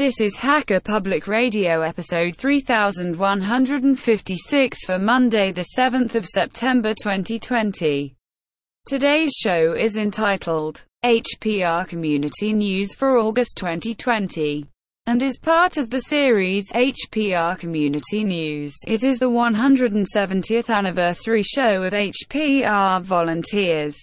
This is Hacker Public Radio episode 3156 for Monday the 7th of September 2020. Today's show is entitled HPR Community News for August 2020 and is part of the series HPR Community News. It is the 170th anniversary show of HPR volunteers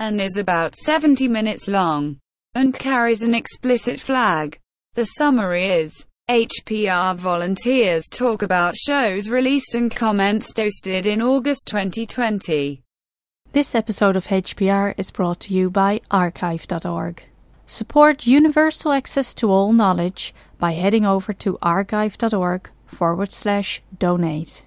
and is about 70 minutes long and carries an explicit flag. The summary is HPR volunteers talk about shows released and comments posted in August 2020. This episode of HPR is brought to you by archive.org. Support universal access to all knowledge by heading over to archive.org forward slash donate.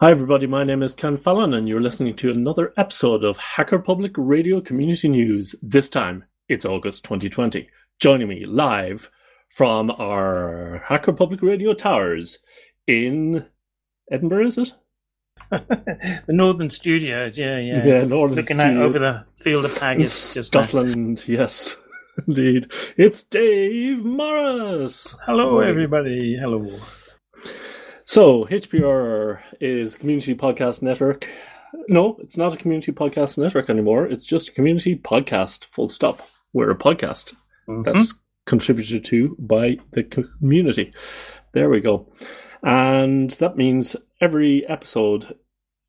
Hi, everybody. My name is Ken Fallon, and you're listening to another episode of Hacker Public Radio Community News. This time, it's August 2020. Joining me live from our Hacker Public Radio towers in Edinburgh, is it? the Northern Studios, yeah, yeah. Yeah, Northern Looking Studios. out over the field of haggis. Just. Scotland, yes, indeed. It's Dave Morris. Hello, everybody. Hello. So, HPR is Community Podcast Network. No, it's not a community podcast network anymore. It's just a community podcast, full stop. We're a podcast Mm-hmm. that's contributed to by the community. There we go. And that means every episode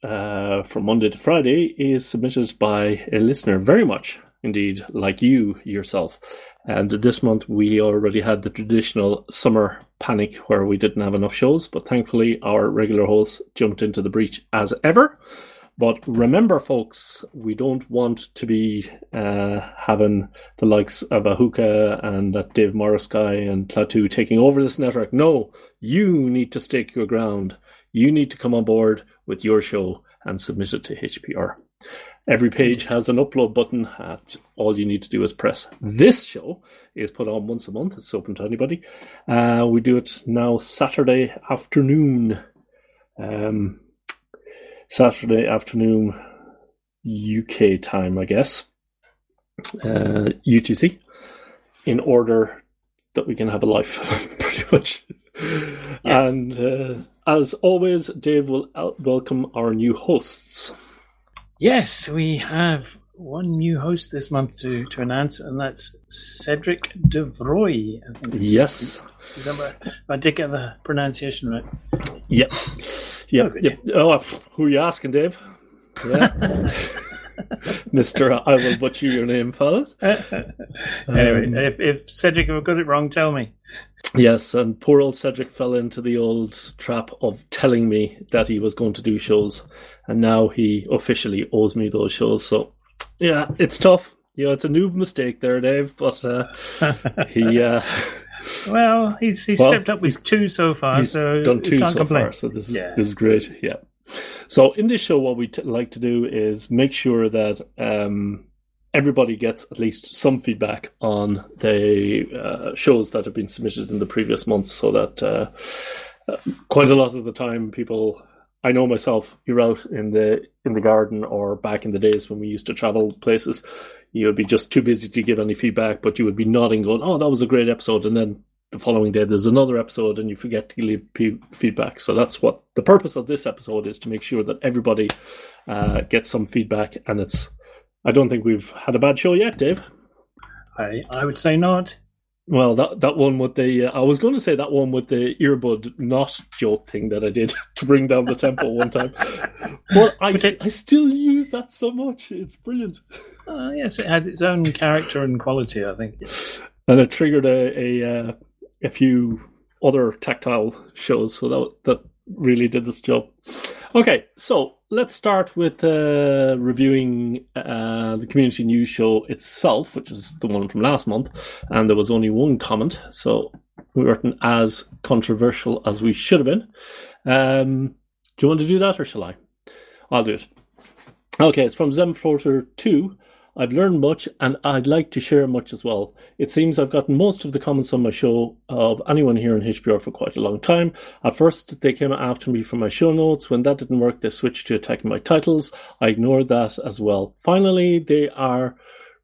uh, from Monday to Friday is submitted by a listener, very much indeed like you yourself. And this month we already had the traditional summer panic where we didn't have enough shows, but thankfully our regular hosts jumped into the breach as ever. But remember, folks, we don't want to be uh, having the likes of Ahuka and that Dave Morris guy and Klaatu taking over this network. No, you need to stake your ground. You need to come on board with your show and submit it to HPR. Every page has an upload button. Uh, all you need to do is press. This show is put on once a month. It's open to anybody. Uh, we do it now Saturday afternoon. Um, Saturday afternoon UK time, I guess. Uh, UTC, in order that we can have a life, pretty much. Yes. And uh, as always, Dave will out- welcome our new hosts. Yes, we have one new host this month to, to announce, and that's Cedric De Vroey. I think. Yes. Is that right? I did get the pronunciation right. Yep. Yep. Oh, yep. Oh, who are you asking, Dave? Yeah. Mister, I will butcher your name, fella. anyway, Um, if, if Cedric, I got it wrong, tell me. Yes, and poor old Cedric fell into the old trap of telling me that he was going to do shows, and now he officially owes me those shows. So, yeah, it's tough. You know, it's a noob mistake there, Dave, but uh, he uh, Well, he's he's Well, stepped up with two so far, so done two can't so complain. far. So this is Yeah. this is great. Yeah. So in this show, what we t- like to do is make sure that um, everybody gets at least some feedback on the uh, shows that have been submitted in the previous month, so that uh, quite a lot of the time people. I know myself. You're out in the in the garden, or back in the days when we used to travel places, you would be just too busy to give any feedback, but you would be nodding, going, "Oh, that was a great episode," and then the following day there's another episode and you forget to leave p- feedback so that's what the purpose of this episode is to make sure that everybody uh, gets some feedback and it's i don't think we've had a bad show yet dave I I would say not. well that that one with the uh, i was going to say that one with the earbud not joke thing that i did to bring down the tempo one time but I, I still use that so much it's brilliant Uh, yes, it has its own character and quality. I think. and it triggered a a, uh, a few other tactile shows, so that that really did this job. Okay, so let's start with uh, reviewing uh, the community news show itself, which is the one from last month, and there was only one comment, so we weren't as controversial as we should have been. Um, do you want to do that, or shall I? I'll do it. Okay, it's from Zenfloater 2. I've learned much and I'd like to share much as well. It seems I've gotten most of the comments on my show of anyone here in HPR for quite a long time. At first, they came after me for my show notes. When that didn't work, they switched to attacking my titles. I ignored that as well. Finally, they are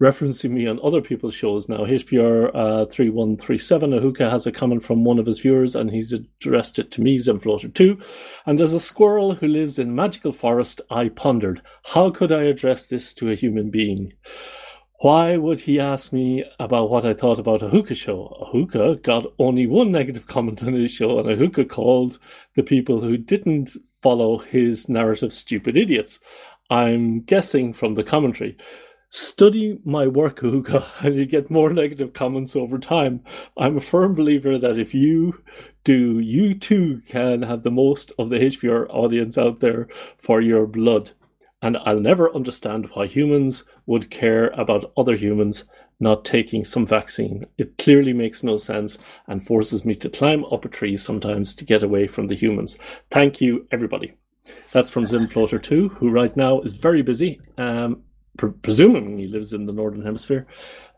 referencing me on other people's shows now. HPR uh, 3137, Ahuka has a comment from one of his viewers and he's addressed it to me, Zenfloater 2. And as a squirrel who lives in magical forest, I pondered, how could I address this to a human being? Why would he ask me about what I thought about Ahuka show? A Ahuka got only one negative comment on his show, and a Ahuka called the people who didn't follow his narrative stupid idiots. I'm guessing from the commentary. Study my work, Ahuka, and you get more negative comments over time. I'm a firm believer that if you do, you too can have the most of the HPR audience out there for your blood. And I'll never understand why humans would care about other humans not taking some vaccine. It clearly makes no sense and forces me to climb up a tree sometimes to get away from the humans. Thank you, everybody. That's from Zenfloater 2, who right now is very busy. Um, pre- presuming he lives in the northern hemisphere,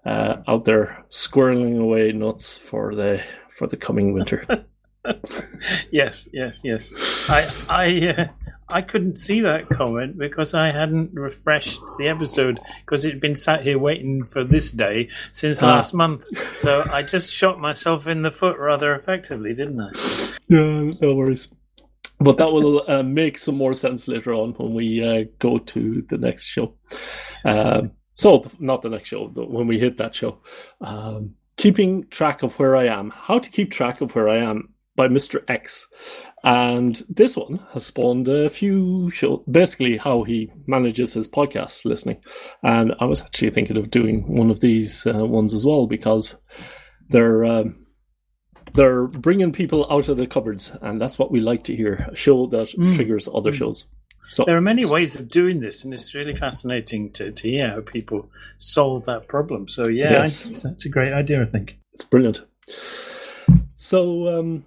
uh, out there squirreling away nuts for the for the coming winter. yes, yes, yes. I I uh, I couldn't see that comment because I hadn't refreshed the episode because it'd been sat here waiting for this day since Ah. last month. So I just shot myself in the foot rather effectively, didn't I? no, no worries. But that will uh, make some more sense later on when we uh, go to the next show. Um, so, not the next show, when we hit that show. Um, keeping track of where I am. How to keep track of where I am by Mr. X. And this one has spawned a few shows, basically how he manages his podcast listening. And I was actually thinking of doing one of these uh, ones as well because they're. Um, they're bringing people out of the cupboards, and that's what we like to hear. A show that Mm. triggers other Mm. shows. So There are many ways of doing this, and it's really fascinating to, to hear how people solve that problem. So yeah, Yes. I, that's a great idea, I think. It's brilliant. So um,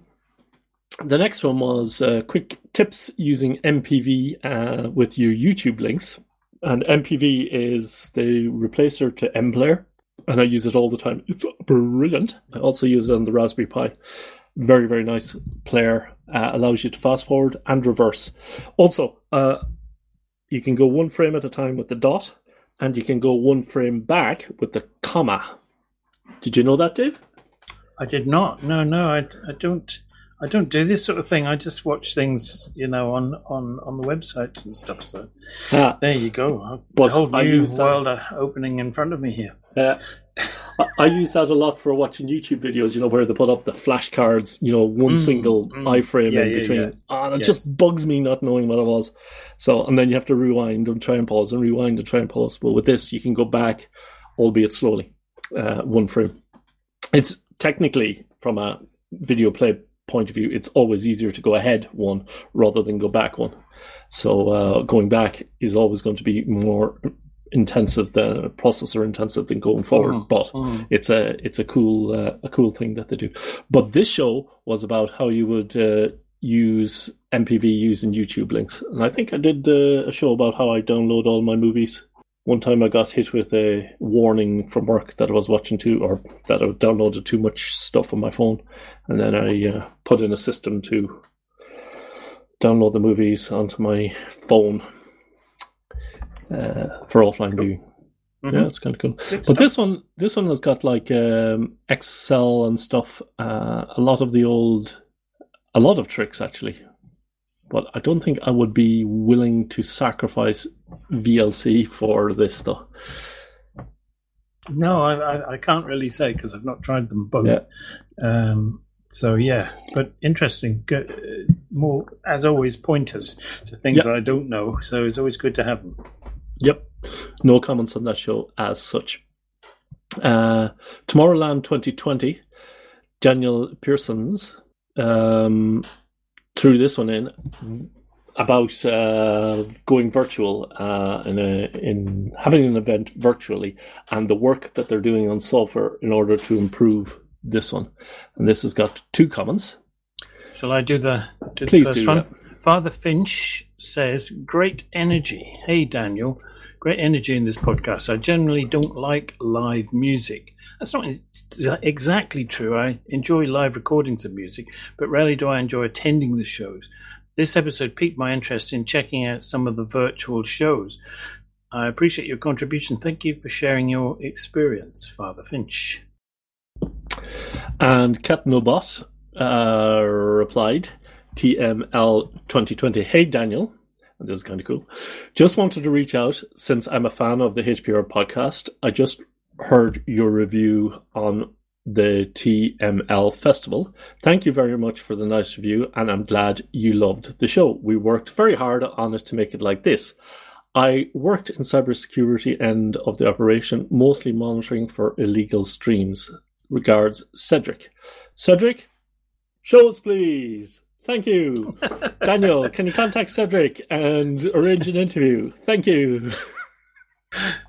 the next one was uh, quick tips using MPV uh, with your YouTube links, and MPV is the replacer to MPlayer, and I use it all the time. It's brilliant. I also use it on the Raspberry Pi. Very very nice player. Uh, allows you to fast forward and reverse. Also, uh, you can go one frame at a time with the dot, and you can go one frame back with the comma. Did you know that, Dave? I did not. No, no, I, I don't. I don't do this sort of thing. I just watch things, you know, on on on the websites and stuff. So Ah, there you go. It's a whole new that- world uh, opening in front of me here. Uh, I- I use that a lot for watching YouTube videos, you know, where they put up the flashcards, you know, one Mm, single mm. iframe Yeah, in yeah, between. yeah. And it Yes. just bugs me not knowing what it was. So, and then you have to rewind and try and pause and rewind and try and pause. But with this, you can go back, albeit slowly, uh, one frame. It's technically, from a video play point of view, it's always easier to go ahead one rather than go back one. So, uh, going back is always going to be more intensive, than processor intensive than going forward. Mhm. But Mm. it's a it's a cool uh, a cool thing that they do. But this show was about how you would uh, use MPV using YouTube links, and I think I did uh, a show about how I download all my movies. One time I got hit with a warning from work that I was watching too, or that I downloaded too much stuff on my phone, and then I uh, put in a system to download the movies onto my phone uh, for offline viewing. Mhm. Yeah, it's kind of cool. Good But stuff. this one, this one has got like um, Excel and stuff. Uh, a lot of the old, a lot of tricks actually. But I don't think I would be willing to sacrifice VLC for this though. No, I, I, I can't really say because I've not tried them both. Yeah. Um, so yeah, but interesting. Good, uh, more as always pointers to things Yeah. I don't know. So it's always good to have them. Yep. No comments on that show as such. Uh, Tomorrowland 2020, Daniel Persson's um, threw this one in. About uh, going virtual uh, in a, in having an event virtually and the work that they're doing on software in order to improve this one. And this has got two comments. Shall I do the, do the Please first do, one? yeah. Father Finch says, Great energy. Hey, Daniel. Great energy in this podcast. I generally don't like live music. That's not exactly true. I enjoy live recordings of music, but rarely do I enjoy attending the shows. This episode piqued my interest in checking out some of the virtual shows. I appreciate your contribution. Thank you for sharing your experience, Father Finch. And Catnobot uh, replied, TML 2020. Hey, Daniel. This is kind of cool. Just wanted to reach out since I'm a fan of the HPR podcast. I just heard your review on the TML festival. Thank you very much for the nice review, and I'm glad you loved the show. We worked very hard on it to make it like this. I worked in cybersecurity end of the operation, mostly monitoring for illegal streams. Regards, Cedric. Cedric, shows please. Thank you. Daniel, can you contact Cedric and arrange an interview? Thank you.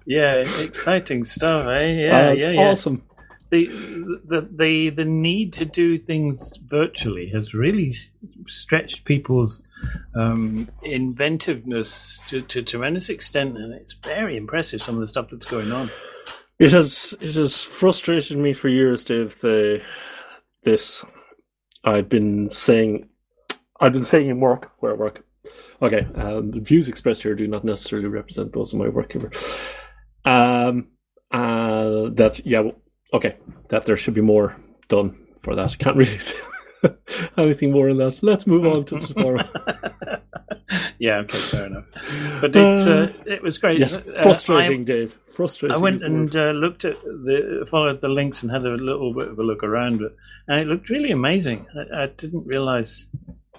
Yeah, exciting stuff, eh? Yeah, That's yeah, yeah. awesome. The the the the need to do things virtually has really stretched people's um, inventiveness to, to tremendous extent, and it's very impressive some of the stuff that's going on. It has it has frustrated me for years, Dave. The this I've been saying I've been saying in work where I work. Okay, um, the views expressed here do not necessarily represent those of my work giver. Um, uh, that yeah, well, okay, that there should be more done for that. Can't really say anything more on that. Let's move on to tomorrow. yeah, okay, fair enough. But it's uh, it was great. yes, Uh, frustrating, Dave. I, Frustrating. I went and uh, looked at the followed the links and had a little bit of a look around it, and it looked really amazing. I, I didn't realize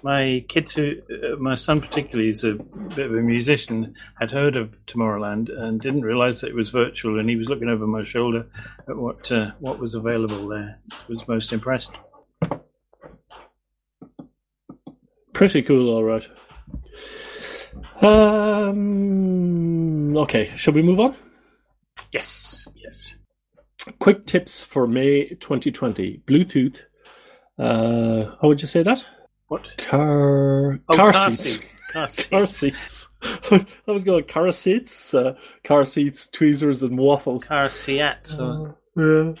my kids, who uh, my son particularly is a bit of a musician, had heard of Tomorrowland and didn't realize that it was virtual, and he was looking over my shoulder at what uh, what was available there. Was most impressed. Pretty cool, all right. Um. Okay, shall we move on? Yes, yes. Quick tips for May 2020. Bluetooth. Uh, how would you say that? What? Car Oh, car, car seats. seat. Car seat. Car seats. I was going car seats, uh, car seats, tweezers, and waffles. Car seats. So Yeah.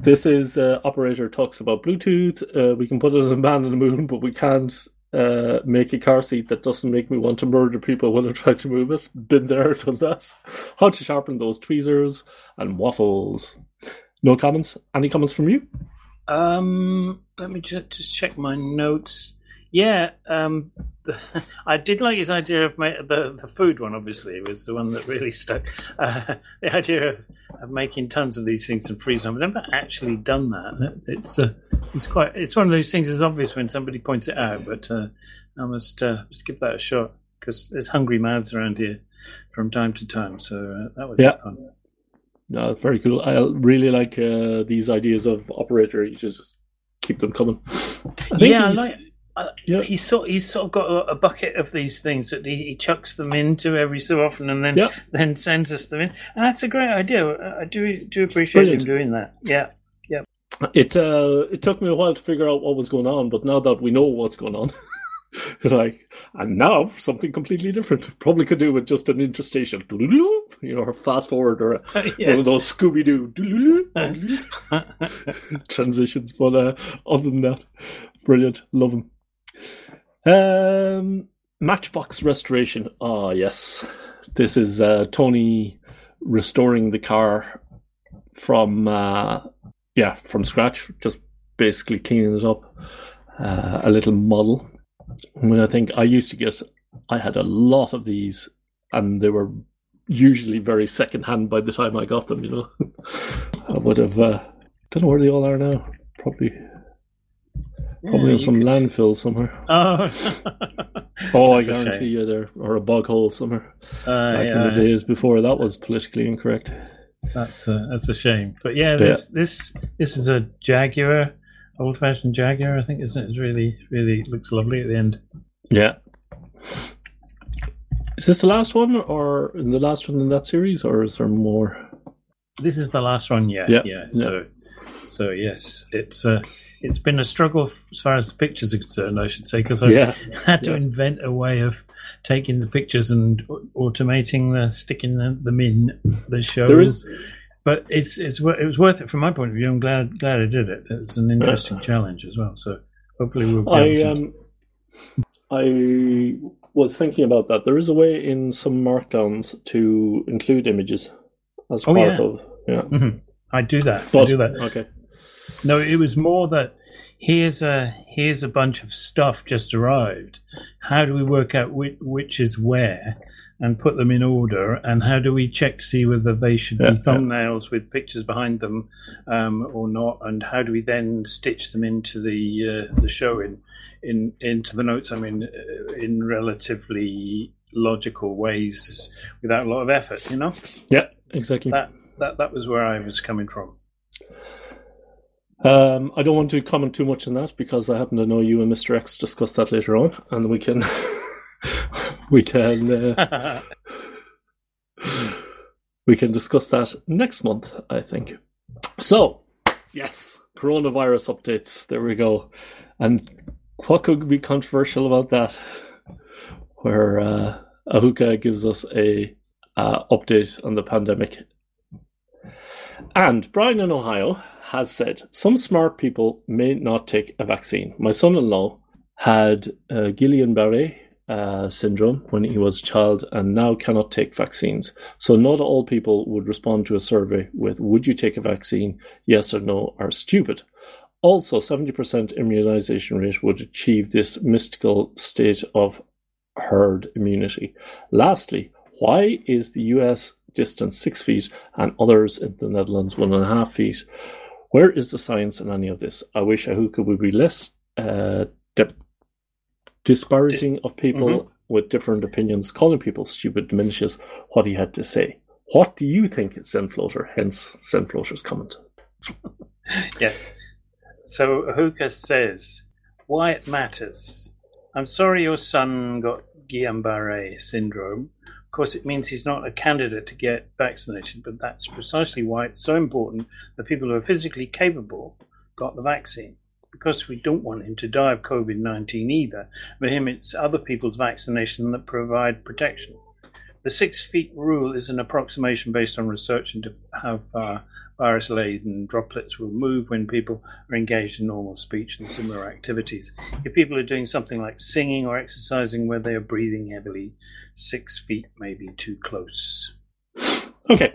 This is uh, operator talks about Bluetooth. Uh, we can put it on the man on the moon, but we can't uh, make a car seat that doesn't make me want to murder people when I try to move it. Been there, done that. How to sharpen those tweezers and waffles. No comments? Any comments from you? Um, let me ju- just check my notes. Yeah, um, I did like his idea of ma- the the food one. Obviously, it was the one that really stuck. Uh, the idea of, of making tons of these things and freezing them. I've never actually done that. It's uh, it's quite it's one of those things. that's obvious when somebody points it out, but uh, I must uh, just give that a shot because there's hungry mouths around here from time to time. So uh, that would Yeah. be fun. No, very cool. I really like uh, these ideas of operator. You just keep them coming. I yeah, I like. I, Yeah. He's sort he's sort of got a, a bucket of these things that he, he chucks them into every so often, and then Yeah. then sends us them in. And that's a great idea. I do do appreciate Brilliant. him doing that. Yeah, It uh, it took me a while to figure out what was going on, but now that we know what's going on, like, and now something completely different. Probably could do with just an interstation, you know, or fast forward, or a, one of Yes. those Scooby Doo transitions. But uh, other than that, brilliant, love them. Um, Matchbox restoration. Ah, yes, this is uh, Tony restoring the car from uh, yeah from scratch, just basically cleaning it up. Uh, a little model. I mean, I think I used to get. I had a lot of these, and they were usually very secondhand by the time I got them. You know, I would have. Uh, don't know where they all are now. Probably, probably Yeah, in some could- landfill somewhere. Oh, Oh, I guarantee you there, or a bog hole somewhere. Uh, Back in the days before that was politically incorrect. that's a, that's a shame. But yeah, this this this is a Jaguar, old fashioned Jaguar. I think isn't it? It's really really looks lovely at the end. Yeah. Is this the last one, or the last one in that series, or is there more? This is the last one, yeah, Yeah, yeah. yeah. So, so yes, it's uh, it's been a struggle as far as the pictures are concerned, I should say, because I Yeah, had to yeah. invent a way of taking the pictures and automating the sticking the, them in the show. there is. but it's it's it was worth it from my point of view. I'm glad glad I did it. It's an interesting challenge as well. So hopefully we'll. Be I um, I was thinking about that. There is a way in some markdowns to include images as Oh, part yeah. of. Yeah, Mhm. I do that. I But- do that. Okay. No, it was more that here's a here's a bunch of stuff just arrived. How do we work out which, which is where and put them in order? And how do we check to see whether they should Yeah, be yeah. thumbnails with pictures behind them um, or not? And how do we then stitch them into the uh, the show in in into the notes? I mean, uh, in relatively logical ways without a lot of effort. You know Yeah, exactly. that that that was where I was coming from. Um, I don't want to comment too much on that because I happen to know you and Mr. X discussed that later on, and we can we can uh, we can discuss that next month. I think. So, yes, coronavirus updates. There we go. And what could be controversial about that? Where uh, Ahuka gives us a uh, update on the pandemic and Brian in Ohio has said some smart people may not take a vaccine. My son in law had uh, Guillain Barre uh, syndrome when he was a child and now cannot take vaccines. So, not all people would respond to a survey with, Would you take a vaccine? Yes or no, are stupid. Also, 70% immunization rate would achieve this mystical state of herd immunity. Lastly, why is the US distance six feet and others in the Netherlands one and a half feet? Where is the science in any of this? I wish Ahuka would be less uh, di- disparaging of people with different opinions. Calling people stupid diminishes what he had to say. What do you think, Zenfloater? Hence, Zenfloater's comment. Yes. So Ahuka says, why it matters. I'm sorry your son got Guillain-Barré syndrome. Of course, it means he's not a candidate to get vaccinated, but that's precisely why it's so important that people who are physically capable got the vaccine. Because we don't want him to die of COVID 19 either. For him, it's other people's vaccination that provide protection. The six feet rule is an approximation based on research into how far virus laden droplets will move when people are engaged in normal speech and similar activities. If people are doing something like singing or exercising where they are breathing heavily, six feet may be too close. Okay.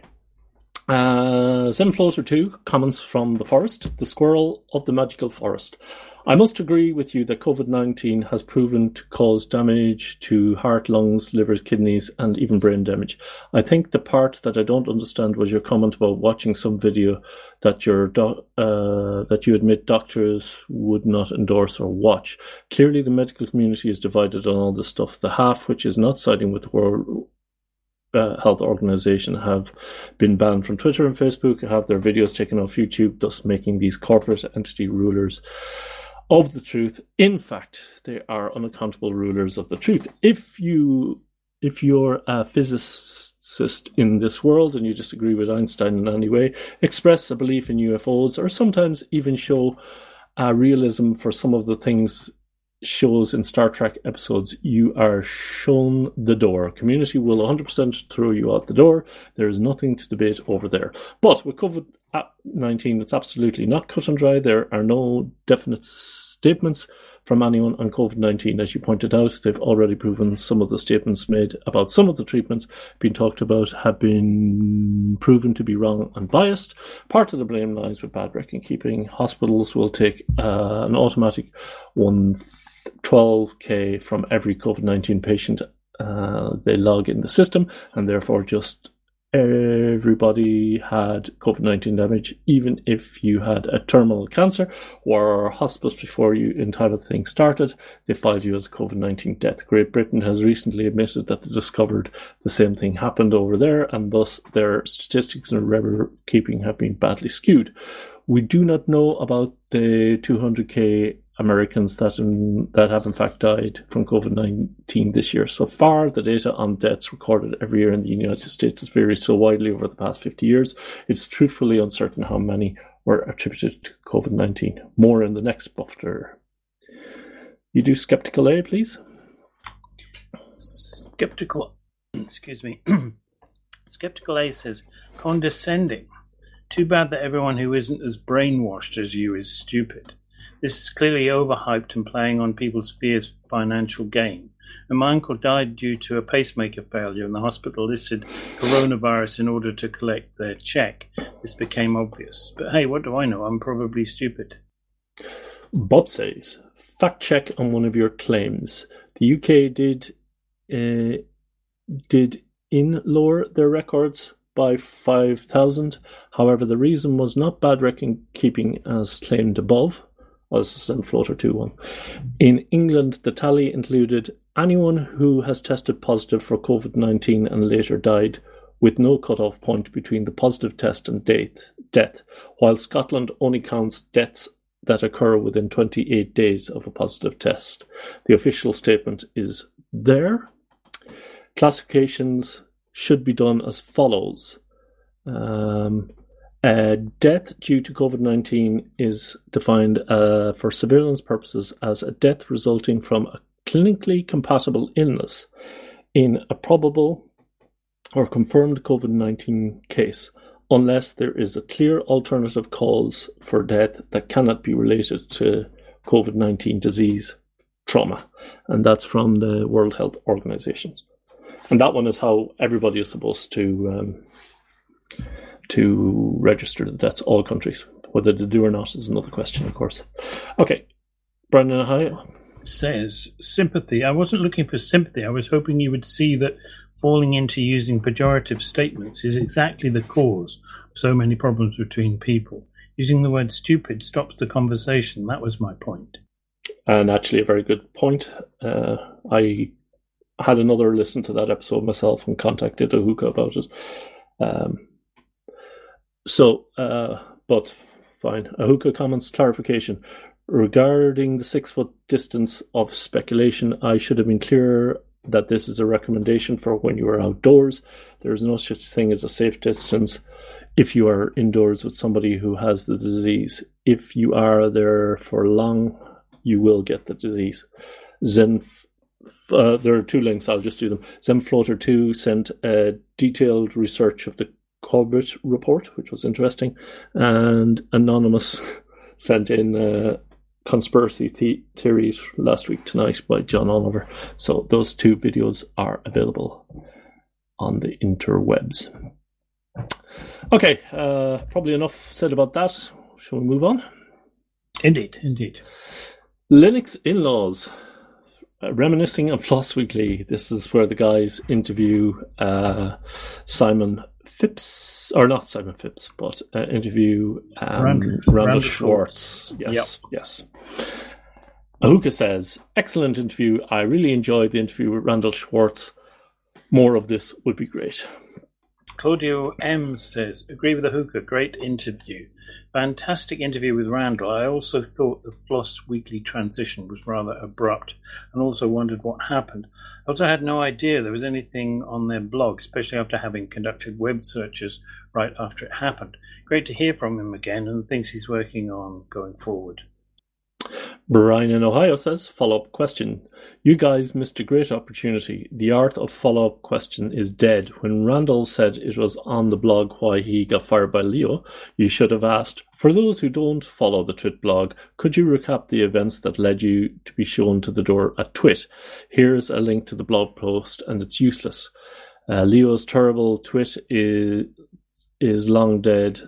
Uh, Zenfloater 2 comments from the forest, the squirrel of the magical forest. I must agree with you that COVID 19 has proven to cause damage to heart, lungs, livers, kidneys, and even brain damage. I think the part that I don't understand was your comment about watching some video that your uh, that you admit doctors would not endorse or watch. Clearly, the medical community is divided on all this stuff. The half which is not siding with the World uh, Health Organization have been banned from Twitter and Facebook, have their videos taken off YouTube, thus making these corporate entity rulers of the truth. In fact, they are unaccountable rulers of the truth. If you if you're a physicist in this world and you disagree with Einstein in any way, express a belief in UFOs or sometimes even show uh, realism for some of the things shows in Star Trek episodes, you are shown the door. Community will 100% throw you out the door. There is nothing to debate over there. But with COVID 19, it's absolutely not cut and dry. There are no definite statements from anyone on COVID 19. As you pointed out, they've already proven some of the statements made about some of the treatments being talked about have been proven to be wrong and biased. Part of the blame lies with bad record keeping. Hospitals will take uh, an automatic one 12k from every COVID 19 patient uh, they log in the system, and therefore just everybody had COVID 19 damage, even if you had a terminal cancer or hospice before you entire thing started, they filed you as a COVID 19 death. Great Britain has recently admitted that they discovered the same thing happened over there, and thus their statistics and record keeping have been badly skewed. We do not know about the 200k Americans that in, that have in fact died from COVID nineteen this year. So far, the data on deaths recorded every year in the United States has varied so widely over the past fifty years. It's truthfully uncertain how many were attributed to COVID nineteen. More in the next buffer. You do skeptical A, please. Skeptical, excuse me. Skeptical A says condescending. Too bad that everyone who isn't as brainwashed as you is stupid. This is clearly overhyped and playing on people's fears for financial gain. And my uncle died due to a pacemaker failure, and the hospital listed coronavirus in order to collect their check. This became obvious. But hey, what do I know? I'm probably stupid. Bob says, fact check on one of your claims. The UK did uh, did in lower their records by 5,000. However, the reason was not bad record keeping as claimed above. Oh, this is in Floater 2 1. In England, the tally included anyone who has tested positive for COVID 19 and later died, with no cut-off point between the positive test and death, death, while Scotland only counts deaths that occur within 28 days of a positive test. The official statement is there. Classifications should be done as follows. Um, death due to COVID 19 is defined uh, for surveillance purposes as a death resulting from a clinically compatible illness in a probable or confirmed COVID 19 case, unless there is a clear alternative cause for death that cannot be related to COVID 19 disease trauma. And that's from the World Health Organizations and that one is how everybody is supposed to um, to register that that's all countries. Whether they do or not is another question, of course. Okay, Brian in Ohio says sympathy. I wasn't looking for sympathy. I was hoping you would see that falling into using pejorative statements is exactly the cause of so many problems between people. Using the word stupid stops the conversation. That was my point. And actually, a very good point. Uh, I had another listen to that episode myself and contacted Ahuka about it. Um, so, uh, but fine. Ahuka comments clarification. Regarding the six foot distance of speculation, I should have been clearer that this is a recommendation for when you are outdoors. There is no such thing as a safe distance if you are indoors with somebody who has the disease. If you are there for long, you will get the disease. Zen uh, there are two links. I'll just do them. Zenfloater two sent a detailed research of the Corbett report, which was interesting, and Anonymous sent in uh, conspiracy the- theories last week tonight by John Oliver. So those two videos are available on the interwebs. Okay, uh, probably enough said about that. Shall we move on? Indeed, indeed. Linux in laws. Uh, reminiscing of FLOSS Weekly, this is where the guys interview uh, Simon Phipps, or not Simon Phipps, but uh, interview um, Randall, Randall, Randall Schwartz. Schwartz. Yes, yep. yes. Ahuka says, excellent interview. I really enjoyed the interview with Randall Schwartz. More of this would be great. Claudio M says, agree with Ahuka, great interview. Fantastic interview with Randall. I also thought the FLOSS Weekly transition was rather abrupt and also wondered what happened. I also had no idea there was anything on their blog, especially after having conducted web searches right after it happened. Great to hear from him again and the things he's working on going forward. Brian in Ohio says, follow up question. You guys missed a great opportunity. The art of follow up question is dead. When Randall said it was on the blog why he got fired by Leo, you should have asked, for those who don't follow the TWiT blog, could you recap the events that led you to be shown to the door at TWiT? Here's a link to the blog post, and it's useless. Uh, Leo's terrible TWiT is, is long dead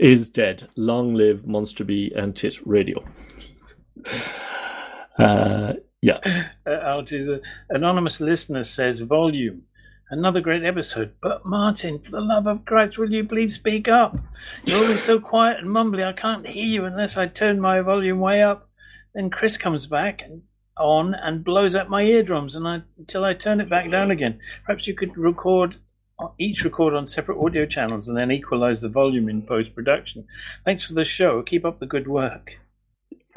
is dead. Long live Monster B and Tit Radio. Uh, yeah. Uh, I'll do the anonymous listener says volume. Another great episode. But Martin, for the love of Christ, will you please speak up? You're always so quiet and mumbly. I can't hear you unless I turn my volume way up. Then Chris comes back and on and blows up my eardrums and I, until I turn it back down again. Perhaps you could record each record on separate audio channels and then equalize the volume in post production. Thanks for the show. Keep up the good work.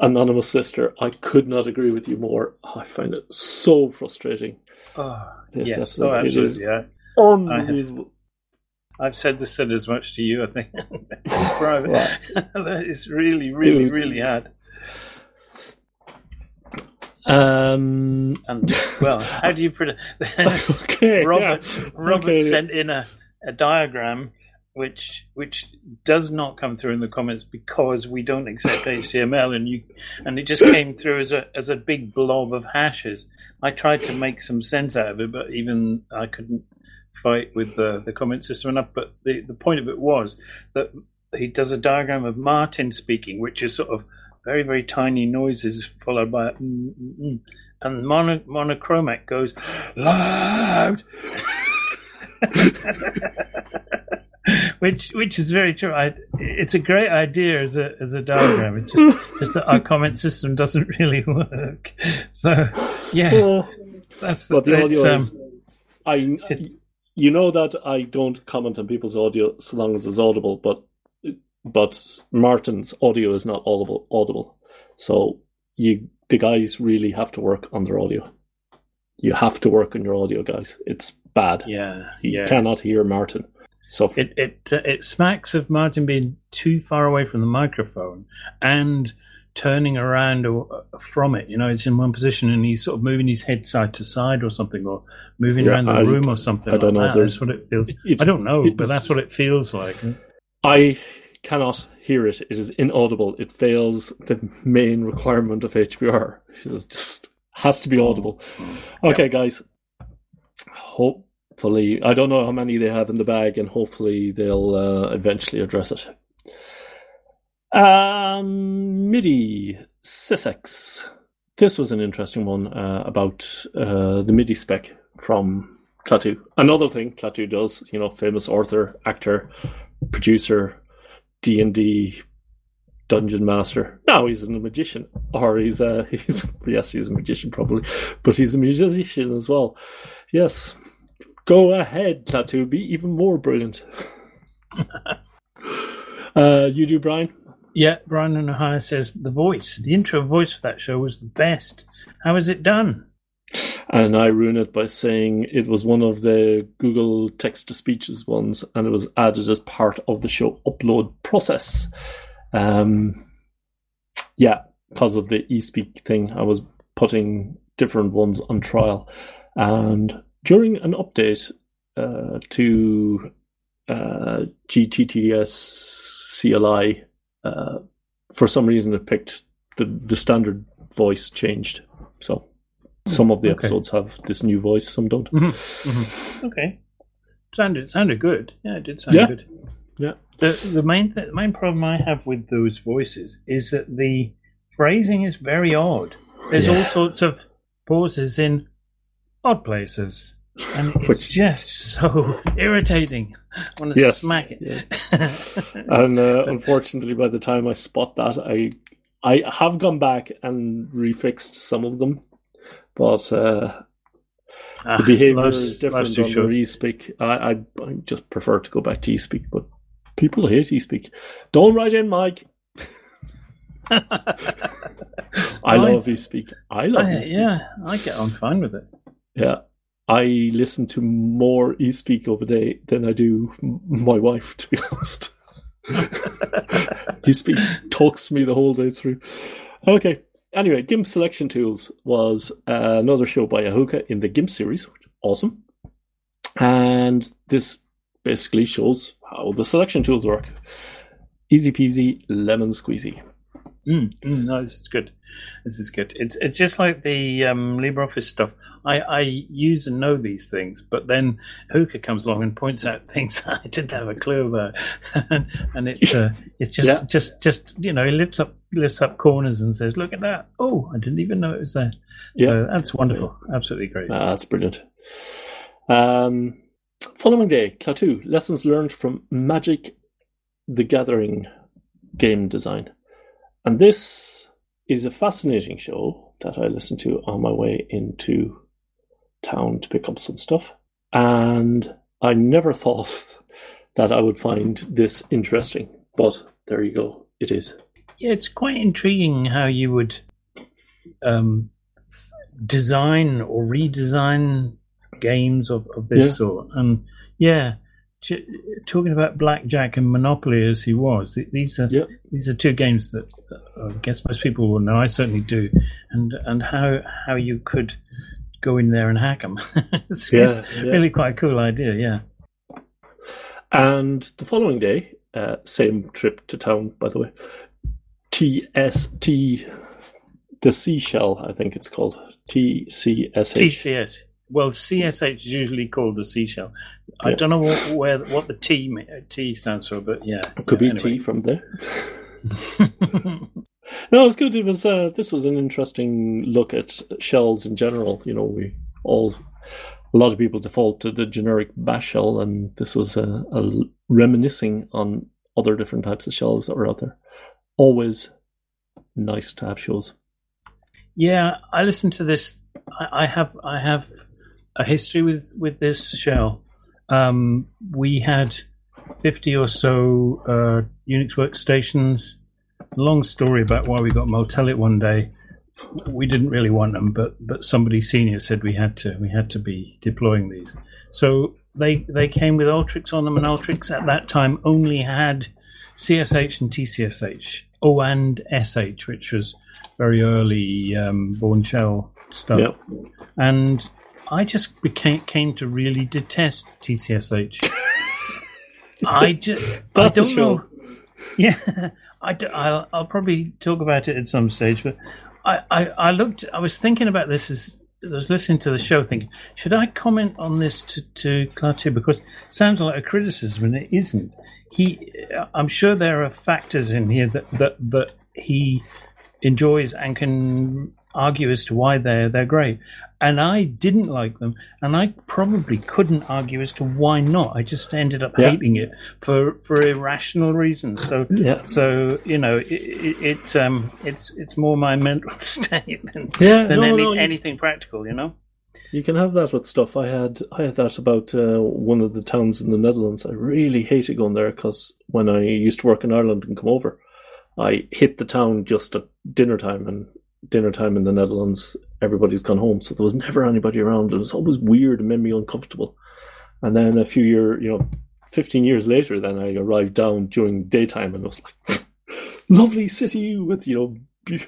Anonymous Sister, I could not agree with you more. I find it so frustrating. Oh, yes, episode, oh, it is absolutely. Yeah. Unbelievable. I've said this said as much to you, I think, in private. Right. that is really, really, Dude. really hard. Um, And well, how do you put it? okay. Robert yeah. Robert Okay. sent in a, a diagram which which does not come through in the comments because we don't accept HTML and you and it just came through as a as a big blob of hashes. I tried to make some sense out of it, but even I couldn't fight with the, the comment system enough. But the, the point of it was that he does a diagram of Martin speaking, which is sort of very, very tiny noises followed by mm, mm, mm. and mono, monochromatic goes loud. which which is very true. I, it's a great idea as a as a diagram. It's just just that our comment system doesn't really work. So yeah, Oh, that's the but the audio um, is. I, it- you know that I don't comment on people's audio so long as it's audible, but but Martin's audio is not audible. Audible, so you the guys really have to work on their audio. You have to work on your audio, guys. It's bad. yeah, You yeah. cannot hear Martin. So It it uh, it smacks of Martin being too far away from the microphone and turning around or, from it. You know, it's in one position and he's sort of moving his head side to side or something, or moving Yeah, around the I- room or something. I don't like know. That. That's what it feels. I don't know, but that's what it feels like. I cannot hear it. It is inaudible. It fails the main requirement of HPR. It just has to be audible. Okay, guys. Hopefully, I don't know how many they have in the bag, and hopefully they'll uh, eventually address it. Um, MIDI Sysex. This was an interesting one uh, about uh, the MIDI spec from Klaatu. Another thing Klaatu does, you know, famous author, actor, producer, D and D dungeon master. Now he's a magician, or he's a he's yes, he's a magician probably, but he's a musician as well. Yes, go ahead, Klaatu, be even more brilliant. uh, you do, Brian. Yeah, Brian and Ohio says the voice, the intro voice for that show was the best. How is it done? And I ruin it by saying it was one of the Google text to speeches ones, and it was added as part of the show upload process. Um, yeah, because of the eSpeak thing, I was putting different ones on trial. And during an update uh, to uh, GTTS CLI, uh, for some reason it picked the, the standard voice changed. So some of the Okay. episodes have this new voice, some don't. Okay, sounded sounded good. Yeah, it did sound Yeah. good. Yeah. The the main th- the main problem I have with those voices is that the phrasing is very odd. There's all sorts of pauses in odd places, and it's Which- just so irritating. I want to Yes, smack it. and uh, unfortunately, by the time I spot that, I I have gone back and refixed some of them, but uh, Ah, the behavior is different on the eSpeak. I, I I just prefer to go back to eSpeak, but people hate eSpeak. Don't write in, Mike. I love eSpeak. I love I- eSpeak. yeah, I get on fine with it. Yeah. I listen to more eSpeak over the day than I do my wife, to be honest. eSpeak talks to me the whole day through. Okay. Anyway, GIMP Selection Tools was uh, another show by Ahuka in the GIMP series. Awesome. And this basically shows how the selection tools work. Easy peasy, lemon squeezy. Mm, mm, no, this is good. This is good. It's it's just like the um, LibreOffice stuff. I, I use and know these things, but then Ahuka comes along and points out things I didn't have a clue about, and, and it uh, it's just Yeah. just just you know he lifts up lifts up corners and says, "Look at that! Oh, I didn't even know it was there." Yeah. So that's wonderful. Absolutely great. Ah, that's brilliant. Um, following day, Klaatu, lessons learned from Magic the Gathering game design. And this is a fascinating show that I listened to on my way into town to pick up some stuff. And I never thought that I would find this interesting, but there you go, it is. yeah, it's quite intriguing how you would um, design or redesign games of, of this Yeah. sort. And yeah, talking about blackjack and Monopoly as he was, these are Yep. these are two games that uh, I guess most people will know. I certainly do, and and how how you could go in there and hack them. it's, Yeah, yeah. really quite a cool idea. Yeah. And the following day, uh, same trip to town, by the way. TST, the seashell, I think it's called TCSH. TCS. Well, CSH is usually called the seashell. I don't know what, where what the T T stands for, but yeah, Could be Anyway. T from there. No, it was good. It was. Uh, this was an interesting look at shells in general. You know, we all a lot of people default to the generic bash shell, and this was a, a reminiscing on other different types of shells that were out there. Always nice to have shows. yeah, I listened to this. I, I have I have a history with with this shell. Um, we had fifty or so uh, Unix workstations. Long story about why we got Motelit one day. We didn't really want them, but but somebody senior said we had to. We had to be deploying these. So they they came with Ultrix on them, and Ultrix at that time only had CSH and TCSH. Oh, and SH, which was very early um, Bourne Shell stuff. Yep. And I just became came to really detest TCSH. I just I don't show. know. Yeah, I do, I'll, I'll probably talk about it at some stage, but I, I, I looked. I was thinking about this as I was listening to the show, thinking, should I comment on this to to Klaatu because it sounds like a criticism, and it isn't. He, uh, I'm sure there are factors in here that that that he enjoys and can argue as to why they're they're great. And I didn't like them, and I probably couldn't argue as to why not. I just ended up Yeah. hating it for for irrational reasons. So Yeah. so you know, it, it, it um, it's it's more my mental state than Yeah, than no, any, no, you- anything practical. You know. You can have that with stuff. I had I had that about uh, one of the towns in the Netherlands. I really hated going there because when I used to work in Ireland and come over, I hit the town just at dinner time, and dinner time in the Netherlands, everybody's gone home, so there was never anybody around. It was always weird and made me uncomfortable. And then a few year, you know, fifteen years later, then I arrived down during daytime, and it was like lovely city with you know, be-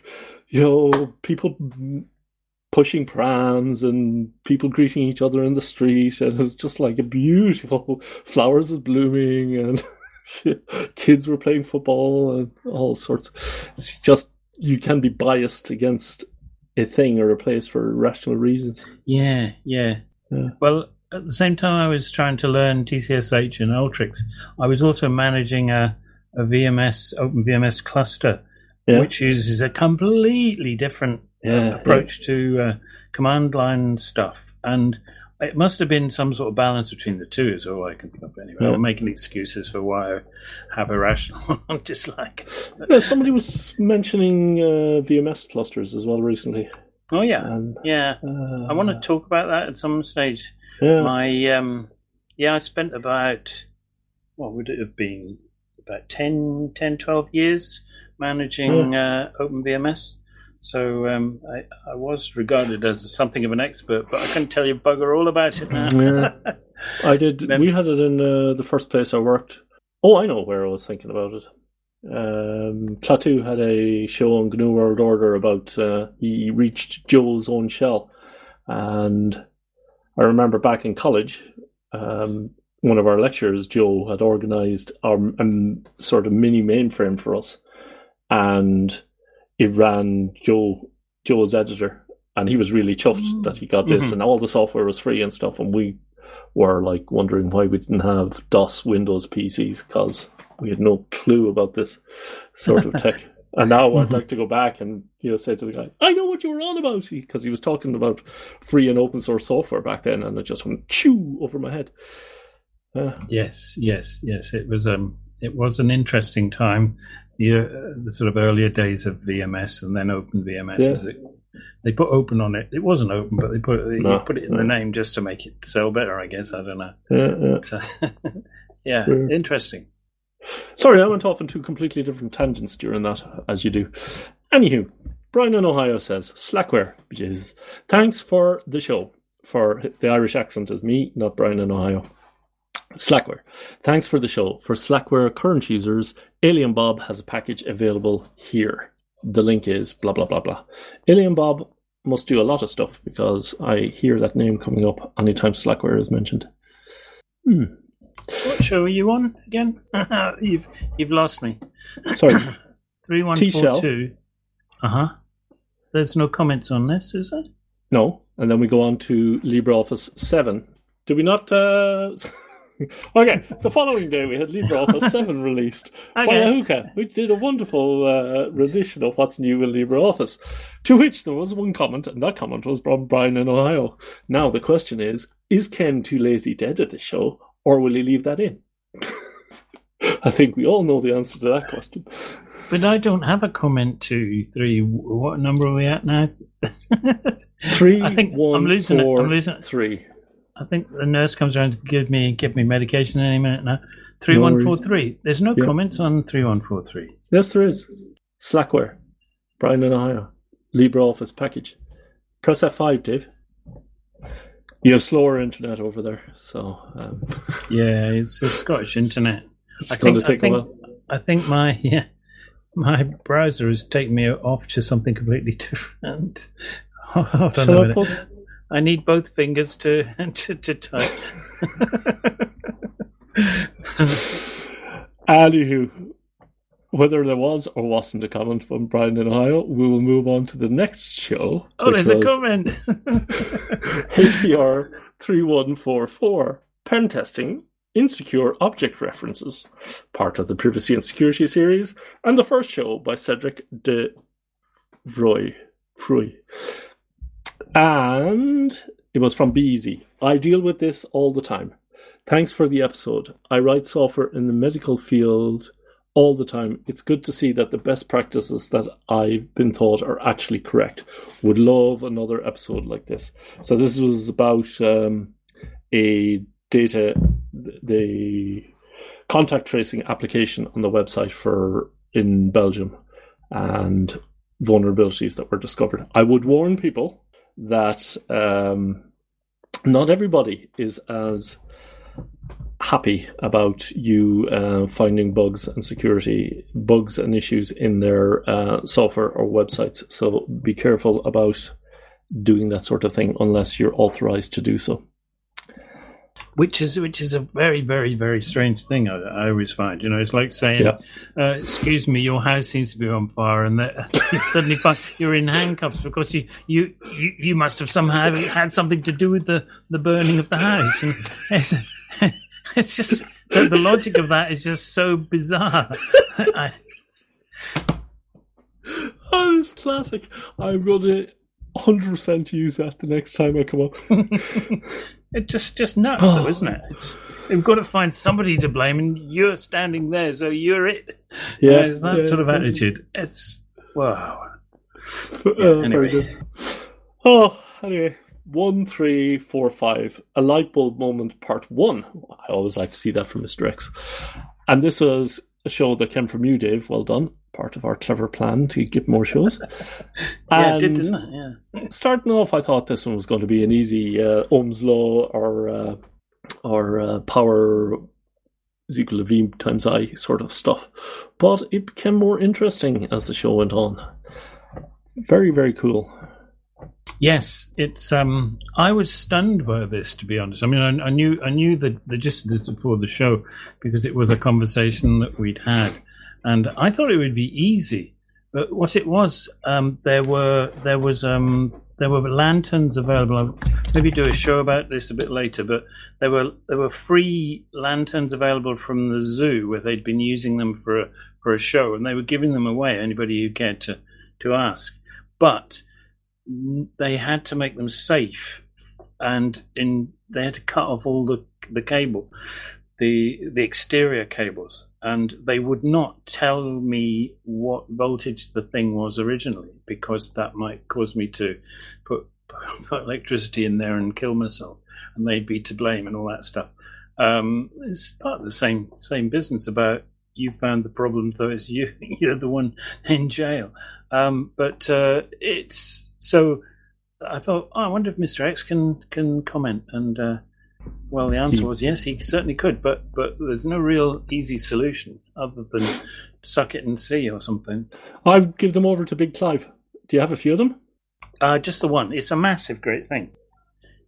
you know, people pushing prams and people greeting each other in the street, and it was just like a beautiful flowers is blooming and kids were playing football and all sorts. It's just you can be biased against a thing or a place for rational reasons. Yeah, yeah. Yeah. Well, at the same time, I was trying to learn TCSH and Ultrix. I was also managing a, a VMS Open VMS cluster, Yeah. which uses a completely different uh, Yeah, approach to uh, command line stuff, and it must have been some sort of balance between the two. Is all I can think of anyway. Yeah. I'm making excuses for why I have a rational dislike. Yeah, somebody was mentioning uh, VMS clusters as well recently. Oh yeah, And, yeah. uh, I want to talk about that at some stage. Yeah, My um, yeah, I spent about what would it have been about 10, 10 12 years managing uh, OpenVMS. So um, I, I was regarded as something of an expert, but I can tell you bugger all about it now. Yeah. I did. Then- we had it in uh, the first place I worked. Oh, I know where I was thinking about it. Um, Klaatu had a show on GNU World Order about uh, he reached Joe's own shell, and I remember back in college, um, one of our lecturers, Joe, had organised our um, sort of mini mainframe for us, and it ran Joe Joe's editor, and he was really chuffed that he got this, Mhm. and all the software was free and stuff, and we were like wondering why we didn't have DOS Windows PCs because we had no clue about this sort of tech. And now I'd Mhm. like to go back and you know say to the guy, "I know what you were on about," because he was talking about free and open source software back then, and it just went chew over my head. Uh, Yes, yes, yes. It was um, it was an interesting time. The, uh, the sort of earlier days of VMS and then OpenVMS. Yeah. Is it, they put open on it. It wasn't open, but they put they No, put it in no. the name just to make it sell better. I guess I don't know. yeah, yeah. But, uh, yeah, Yeah. interesting. Sorry, I went off into completely different tangents during that, as you do. Anywho, Brian in Ohio says, Slackware, Jesus. Thanks for the show. For the Irish accent is me, not Brian in Ohio. Slackware. Thanks for the show. For Slackware current users, Alien Bob has a package available here. The link is blah blah blah blah. Alien Bob must do a lot of stuff because I hear that name coming up anytime Slackware is mentioned. Hmm. What show are you on again? you've you've lost me. Sorry. Three one four two. Uh huh. There's no comments on this, is there? No. And then we go on to LibreOffice 7. Did we not? Uh... okay, the following day we had LibreOffice 7 released okay. by Ahuka, which did a wonderful uh, rendition of what's new in LibreOffice. To which there was one comment, and that comment was from Brian in Ohio. Now the question is Is Ken too lazy to edit the show, or will he leave that in? I think we all know the answer to that question. But I don't have a comment two, three. What number are we at now? three. I think one, I'm losing four, it. I'm losing it. Three. I think the nurse comes around to give me give me medication any minute now. Three one four three. There's no yeah. comments on three one four three. Yes, there is. Slackware, Brian in Ohio, LibreOffice package. Press F5, Dave. You have slower internet over there, so. Um, yeah, it's a Scottish internet. It's I going think, to take I think, a while. I think my yeah, my browser has taken me off to something completely different. On Shall a minute. I need both fingers to to, to type. Anywho, whether there was or wasn't a comment from Brian in Ohio, we will move on to the next show. Oh, there's a comment. HPR 3144 pen testing insecure object references, part of the Privacy and Security series, and the first show by Cedric de. Vroey. And it was from Be Easy. I deal with this all the time. Thanks for the episode. I write software in the medical field all the time. It's good to see that the best practices that I've been taught are actually correct. Would love another episode like this. So this was about um, a data, the contact tracing application on the website for in Belgium, and vulnerabilities that were discovered. I would warn people that um, not everybody is as happy about you uh, finding bugs and security bugs and issues in their uh, software or websites. So be careful about doing that sort of thing unless you're authorized to do so which is which is a very very very strange thing. I, I always find, you know, it's like saying, yeah. uh, "Excuse me, your house seems to be on fire," and that suddenly find you're in handcuffs because you, you you you must have somehow had something to do with the the burning of the house. And it's, it's just the, the logic of that is just so bizarre. I, oh, it's classic. I'm gonna 100% use that the next time I come up. It's just just nuts, oh. though, isn't it? It's, they've got to find somebody to blame, and you're standing there, so you're it. Yeah, it's that yeah, sort of attitude. It's wow. Uh, yeah, anyway. Oh, anyway, one, three, four, five. A light bulb moment, part one. I always like to see that from Mr. X. And this was a show that came from you, Dave. Well done. Part of our clever plan to get more shows. yeah, it did, didn't it? Yeah. Starting off, I thought this one was going to be an easy uh, Ohm's law or uh, or uh, power is equal to V times I sort of stuff. But it became more interesting as the show went on. Very, very cool. Yes, it's. Um, I was stunned by this, to be honest. I mean, I, I knew, I knew the, the gist of this before the show because it was a conversation that we'd had, and I thought it would be easy. But what it was, um, there were there was um, there were lanterns available. I'll maybe do a show about this a bit later, but there were there were free lanterns available from the zoo where they'd been using them for a for a show, and they were giving them away anybody who cared to to ask. But they had to make them safe, and in they had to cut off all the the cable, the the exterior cables, and they would not tell me what voltage the thing was originally because that might cause me to put put electricity in there and kill myself, and they'd be to blame and all that stuff. Um, it's part of the same same business about you found the problem, so it's you you're the one in jail. Um, but uh, it's so. I thought, oh, I wonder if Mr. X can can comment, and uh, well, the answer He- was yes, he certainly could, but but there's no real easy solution other than suck it and see or something. I'll give them over to Big Clive. Do you have a few of them? Uh, just the one. It's a massive, great thing.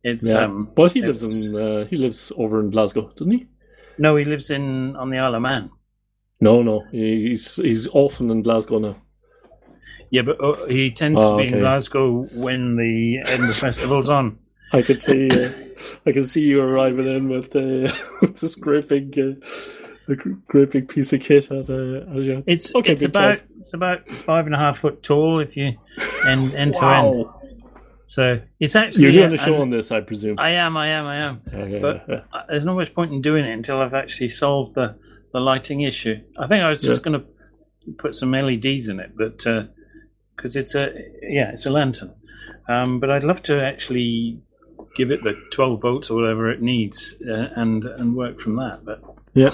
It's um, but he lives in uh, he lives over in Glasgow, doesn't he? no, he lives in on the Isle of Man. No, no, he's he's often in Glasgow now. Yeah, but uh, he tends Oh, to be okay. in Glasgow when the Edinburgh Festival's on. I could see, uh, I can see you arriving in with, uh, with this great big, uh, a great big piece of kit at, uh, at your- It's Okay, it's about Clive. it's about five and a half foot tall if you end end to end. So it's actually You're doing uh, a show and on this, I presume. I am, I am, I am. Yeah, yeah, but- yeah. Uh, There's not much point in doing it until I've actually solved the the lighting issue. I think I was just Yeah. going to put some LEDs in it, but because it's a yeah, it's a lantern. Um, but I'd love to actually give it the 12 volts or whatever it needs uh, and and work from that. But yeah.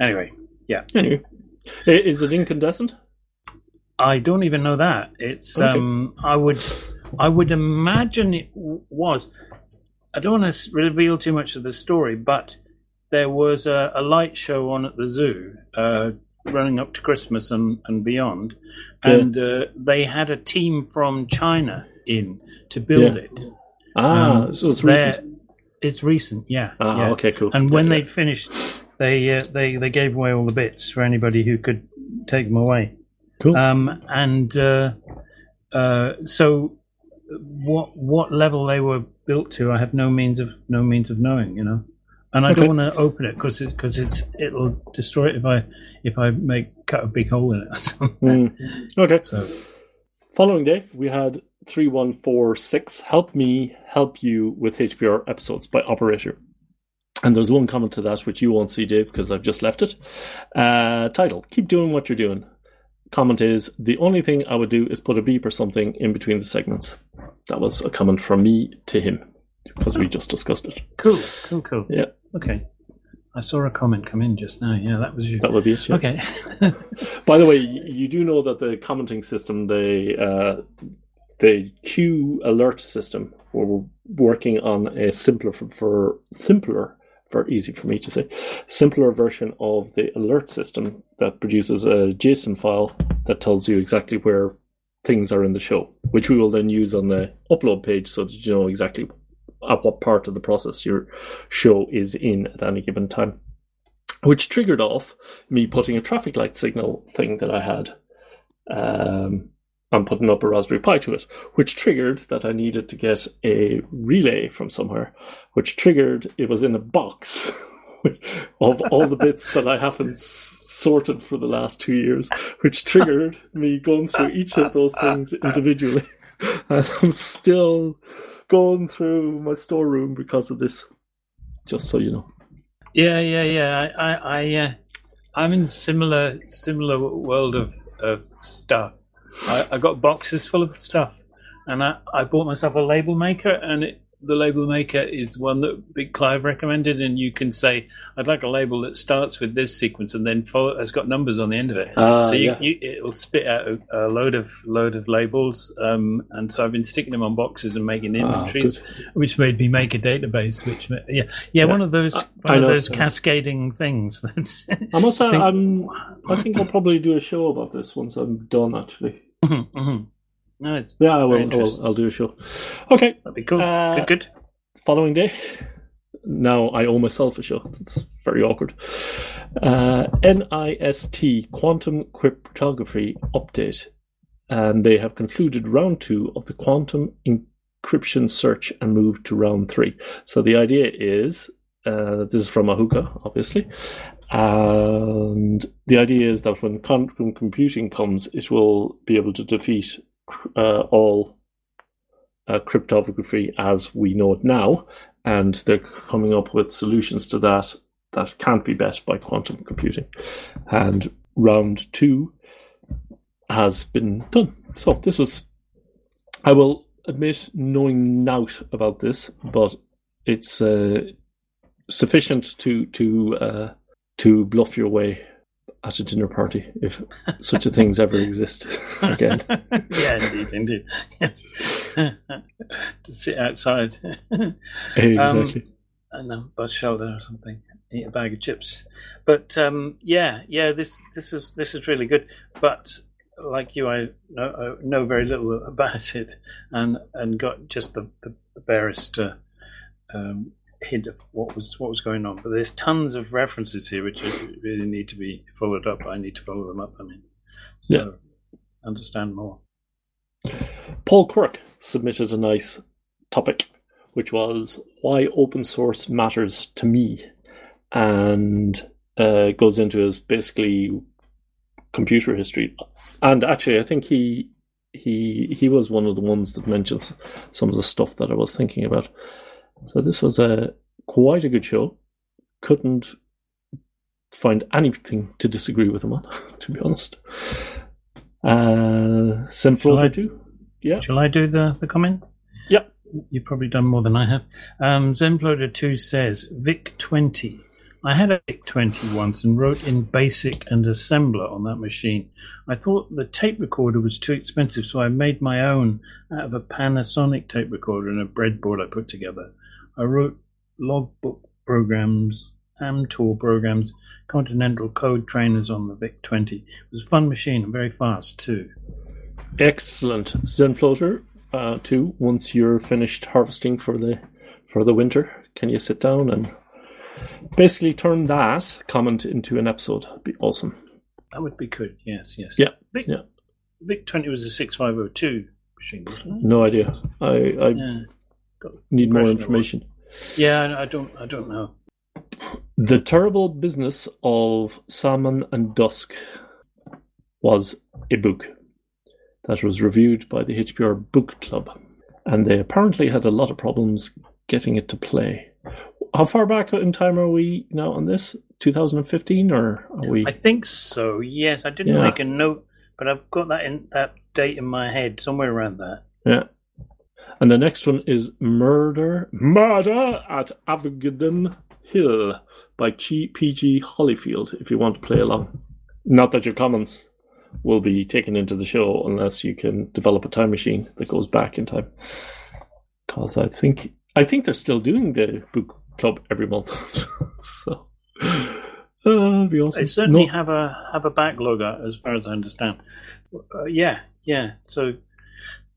anyway, yeah. Anyway, is it incandescent? I don't even know that. It's Okay. um I would I would imagine it w- was. I don't want to reveal too much of the story, but there was a, a light show on at the zoo uh, running up to Christmas and, and beyond, Yeah. and uh, they had a team from China in to build Yeah. it. Ah, Um, so it's recent. It's recent, yeah. Ah, yeah. okay, cool. And Yeah, when yeah. they'd finished, they uh, they they gave away all the bits for anybody who could take them away. cool. Um, and uh, uh, so, what what level they were built to, I have no means of no means of knowing. You know, and I Okay. don't want to open it because it, because it's it'll destroy it if I if I make cut a big hole in it. Or something. Mm. Okay. So Following day, we had 3146 Help Me Help You with HPR episodes by operat0r. And there's one comment to that which you won't see, Dave, because I've just left it. Uh, title Keep doing what you're doing. Comment is The only thing I would do is put a beep or something in between the segments. That was a comment from me to him because we just discussed it. cool, cool, cool. Yeah. Okay. I saw a comment come in just now. Yeah, that was you. That would be it. yeah. Okay. By the way, you do know that the commenting system, the uh, the Q alert system, we're working on a simpler for, for simpler, very easy for me to say, simpler version of the alert system that produces a JSON file that tells you exactly where things are in the show, which we will then use on the upload page so that you know exactly at what part of the process your show is in at any given time. Which triggered off me putting a traffic light signal thing that I had um, and putting up a Raspberry Pi to it, which triggered that I needed to get a relay from somewhere, which triggered it was in a box of all the bits that I haven't sorted for the last two years, which triggered me going through each of those things individually. And I'm still going through my storeroom because of this, just so you know. Yeah, yeah, yeah. I, I, I uh, I'm in similar similar world of, of stuff. I, I got boxes full of stuff, and I, I bought myself a label maker, and it, the label maker is one that Big Clive recommended, and you can say, "I'd like a label that starts with this sequence and then follow, has got numbers on the end of it." Ah, so you, yeah. you, it'll spit out a, a load of load of labels, um, and so I've been sticking them on boxes and making Ah, inventories, which made me make a database. Which ma- yeah, yeah, one of those I- one I of know. those cascading things. That's I must have, think- I'm, I think I'll probably do a show about this once I'm done, actually. Mhm, mhm. No, it's, Yeah, I will, I will. I'll do a show. Okay, that'd be cool. Uh, good, good. following day. Now I owe myself a show. That's very awkward. Uh, NIST Quantum Cryptography Update. And they have concluded round two of the quantum encryption search and moved to round three. So the idea is uh, this is from Ahuka, obviously. And the idea is that when quantum computing comes, it will be able to defeat uh, all uh, cryptography as we know it now, and they're coming up with solutions to that that can't be bet by quantum computing. And round two has been done. So this was, I will admit, knowing nought about this, but it's uh, sufficient to to uh, to bluff your way at a dinner party if such a things ever exist again. yeah, indeed, indeed. Yes. to sit outside. exactly. Um, and a bus shelter or something, eat a bag of chips. But um, yeah, yeah, this this is this is really good. But like you, I know, I know very little about it, and and got just the, the, the barest uh, um, hint of what was what was going on. But there's tons of references here which really need to be followed up. I need to follow them up. I mean, so Yeah. understand more. Paul Quirk submitted a nice topic, which was why open source matters to me, and uh, goes into his basically computer history. And actually, I think he he he was one of the ones that mentions some of the stuff that I was thinking about. So this was a quite a good show. Couldn't find anything to disagree with him on, to be honest. Uh, Shall I- too. Yeah. Shall I do the, the comment? Yep. You've probably done more than I have. Um, Zenfloater2 says VIC 20. I had a VIC 20 once and wrote in BASIC and assembler on that machine. I thought the tape recorder was too expensive, so I made my own out of a Panasonic tape recorder and a breadboard I put together. I wrote logbook programs, Amtor programs, Continental code trainers on the VIC 20. It was a fun machine and very fast too. Excellent. Zenfloater uh, too. Once you're finished harvesting for the for the winter, can you sit down and basically turn that comment into an episode? That'd be awesome. That would be good. Yes, yes. Yeah, Vic, yeah. Vic 20 was a 6502 machine, wasn't it? No idea. I, I Yeah. Need more impression it was. information. Yeah, I- don't. I don't know. The Terrible Business of Salmon and Dusk was a book that was reviewed by the HPR Book Club, and they apparently had a lot of problems getting it to play. How far back in time are we now on this? 2015, or are we? I think so. Yes, I didn't Yeah. make a note, but I've got that in that date in my head somewhere around that. Yeah. And the next one is Murder Murder at Avedon Hill by G- PG Holyfield if you want to play along. Not that your comments will be taken into the show unless you can develop a time machine that goes back in time. Cause I think I think they're still doing the book club every month. so uh, be awesome. They certainly No- have a have a backlog, uh, as far as I understand. Uh, yeah, yeah. So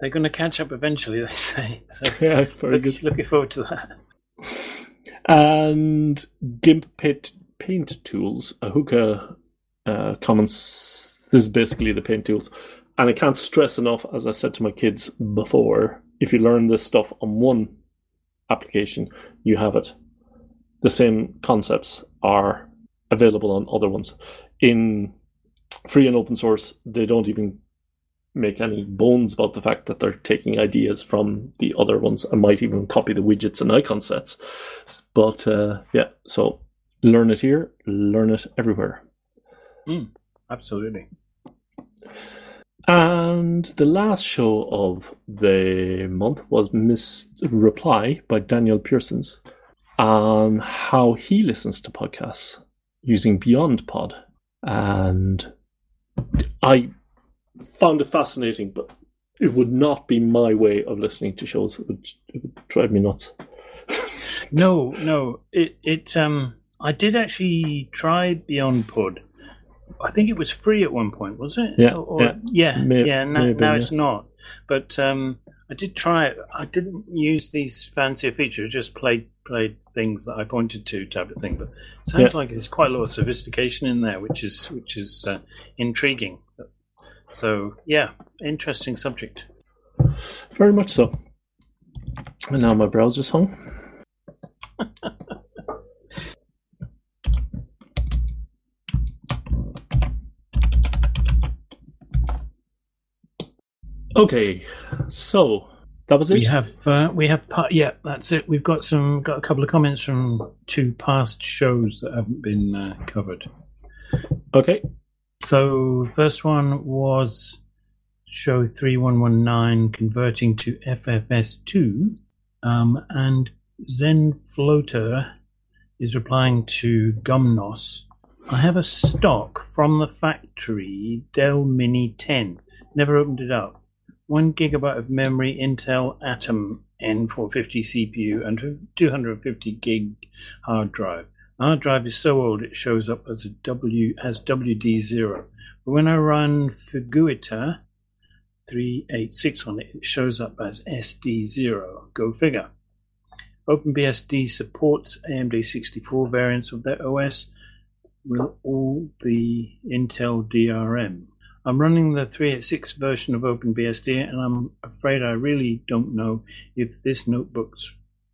they're going to catch up eventually. They say. So yeah, very look- good. looking forward to that. and GIMP paint, paint tools. Ahuka uh, comments. This is basically the paint tools, and I can't stress enough, as I said to my kids before, if you learn this stuff on one application, you have it. The same concepts are available on other ones. In free and open source, they don't even make any bones about the fact that they're taking ideas from the other ones and might even copy the widgets and icon sets. But uh, yeah, so learn it here, learn it everywhere. Absolutely. And the last show of the month was Miss Reply by Daniel Persson's on how he listens to podcasts using Beyond Pod. And I found it fascinating, but it would not be my way of listening to shows. It would, it would drive me nuts. No, no. It it um. I did actually try Beyond Pod. I think it was free at one point, was it? Yeah, Or, yeah. yeah, May- yeah. Now, now it's not. But um, I did try it. I didn't use these fancier features. Just played played things that I pointed to, type of thing. But it sounds Yeah. like there's quite a lot of sophistication in there, which is which is uh, intriguing. So yeah, interesting subject. Very much so. And now my browser's hung. okay, so that was it. We have uh, we have pa- yeah, that's it. We've got some got a couple of comments from two past shows that haven't been uh, covered. Okay, So first one was show three one one nine converting to FFS two, um, and Zen Floater is replying to Gumnos. I have a stock from the factory Dell Mini 10. Never opened it up. One gigabyte of memory, Intel Atom N450 CPU, and 250 gig hard drive. Hard drive is so old it shows up as a W as WD0. But when I run Figuita 386 on it, it shows up as SD0. Go figure. OpenBSD supports AMD 64 variants of their OS will all the Intel DRM. I'm running the 386 version of OpenBSD and I'm afraid I really don't know if this notebook's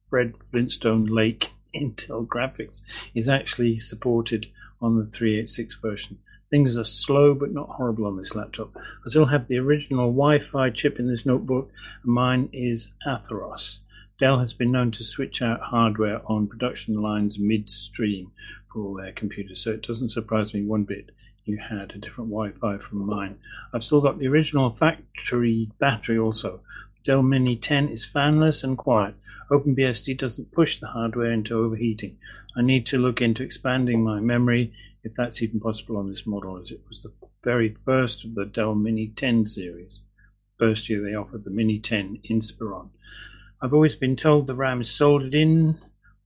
Fred Flintstone Lake Intel graphics is actually supported on the 386 version. Things are slow but not horrible on this laptop. I still have the original Wi Fi chip in this notebook, mine is Atheros. Dell has been known to switch out hardware on production lines midstream for all their computers, so it doesn't surprise me one bit you had a different Wi-Fi from mine. I've still got the original factory battery also. Dell Mini 10 is fanless and quiet. OpenBSD doesn't push the hardware into overheating. I need to look into expanding my memory if that's even possible on this model, as it was the very first of the Dell Mini 10 series. First year they offered the Mini 10 Inspiron. I've always been told the RAM is soldered in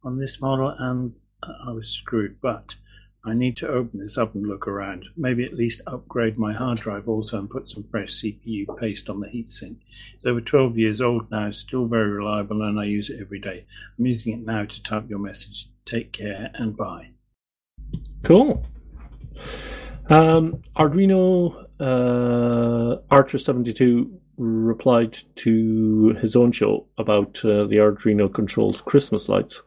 on this model and I was screwed, but I need to open this up and look around. Maybe at least upgrade my hard drive also and put some fresh CPU paste on the heatsink. It's over 12 years old now, still very reliable, and I use it every day. I'm using it now to type your message. Take care and bye. Cool. Um, Arduino uh, Archer72 replied to his own show about uh, the Arduino controlled Christmas lights.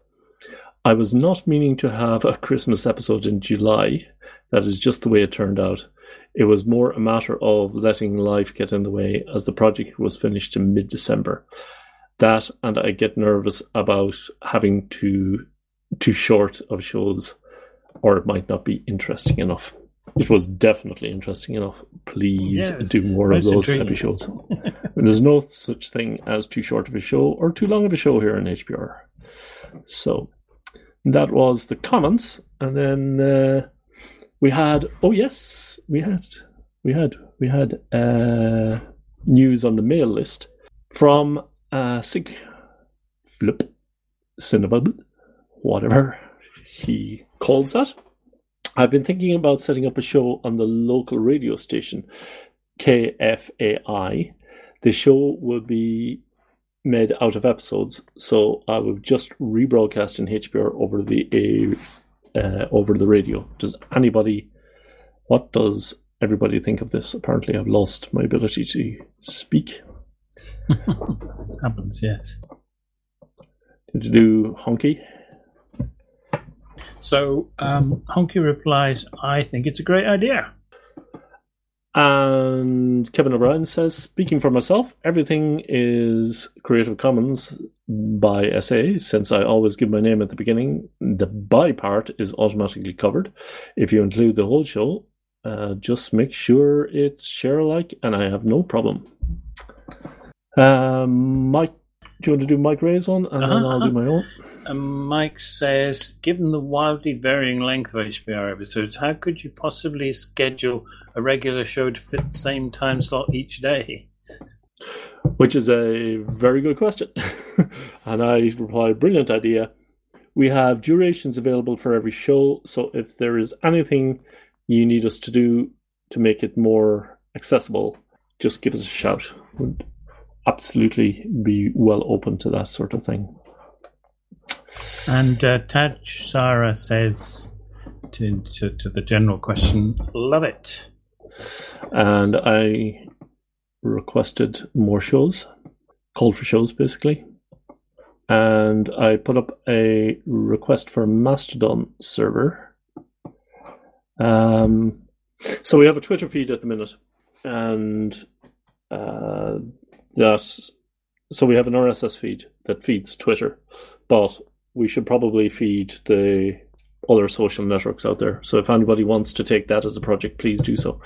I was not meaning to have a Christmas episode in July. That is just the way it turned out. It was more a matter of letting life get in the way as the project was finished in mid December. That and I get nervous about having to too short of shows or it might not be interesting enough. It was definitely interesting enough. Please Yeah, do more of those intriguing. type of shows. There's no such thing as too short of a show or too long of a show here in HPR. So that was the comments, and then uh, we had oh yes, we had we had we had uh, news on the mail list from uh, Sig Flip Cinnabub, whatever he calls that. I've been thinking about setting up a show on the local radio station, KFAI. The show will be made out of episodes, so I will just rebroadcast in HPR over the uh, over the radio. Does anybody? What does everybody think of this? Apparently, I've lost my ability to speak. Happens, yes. Did you do honky? So um, Honky replies, I think it's a great idea. And Kevin O'Brien says, speaking for myself, everything is Creative Commons by SA. Since I always give my name at the beginning, the by part is automatically covered. If you include the whole show, uh, just make sure it's share alike, and I have no problem. Um, Mike, do you want to do Mike Ray's on, and then Uh-huh, I'll do my own? And Mike says, given the wildly varying length of HPR episodes, how could you possibly schedule a regular show to fit the same time slot each day? Which is a very good question. and I reply, brilliant idea. We have durations available for every show, so if there is anything you need us to do to make it more accessible, just give us a shout. We'd absolutely be well open to that sort of thing. And uh, Taj Sara says to, to, to the general question, love it. And I requested more shows, called for shows basically. And I put up a request for Mastodon server. Um, so we have a Twitter feed at the minute, and uh, that so we have an RSS feed that feeds Twitter, but we should probably feed the other social networks out there. So if anybody wants to take that as a project, please do so.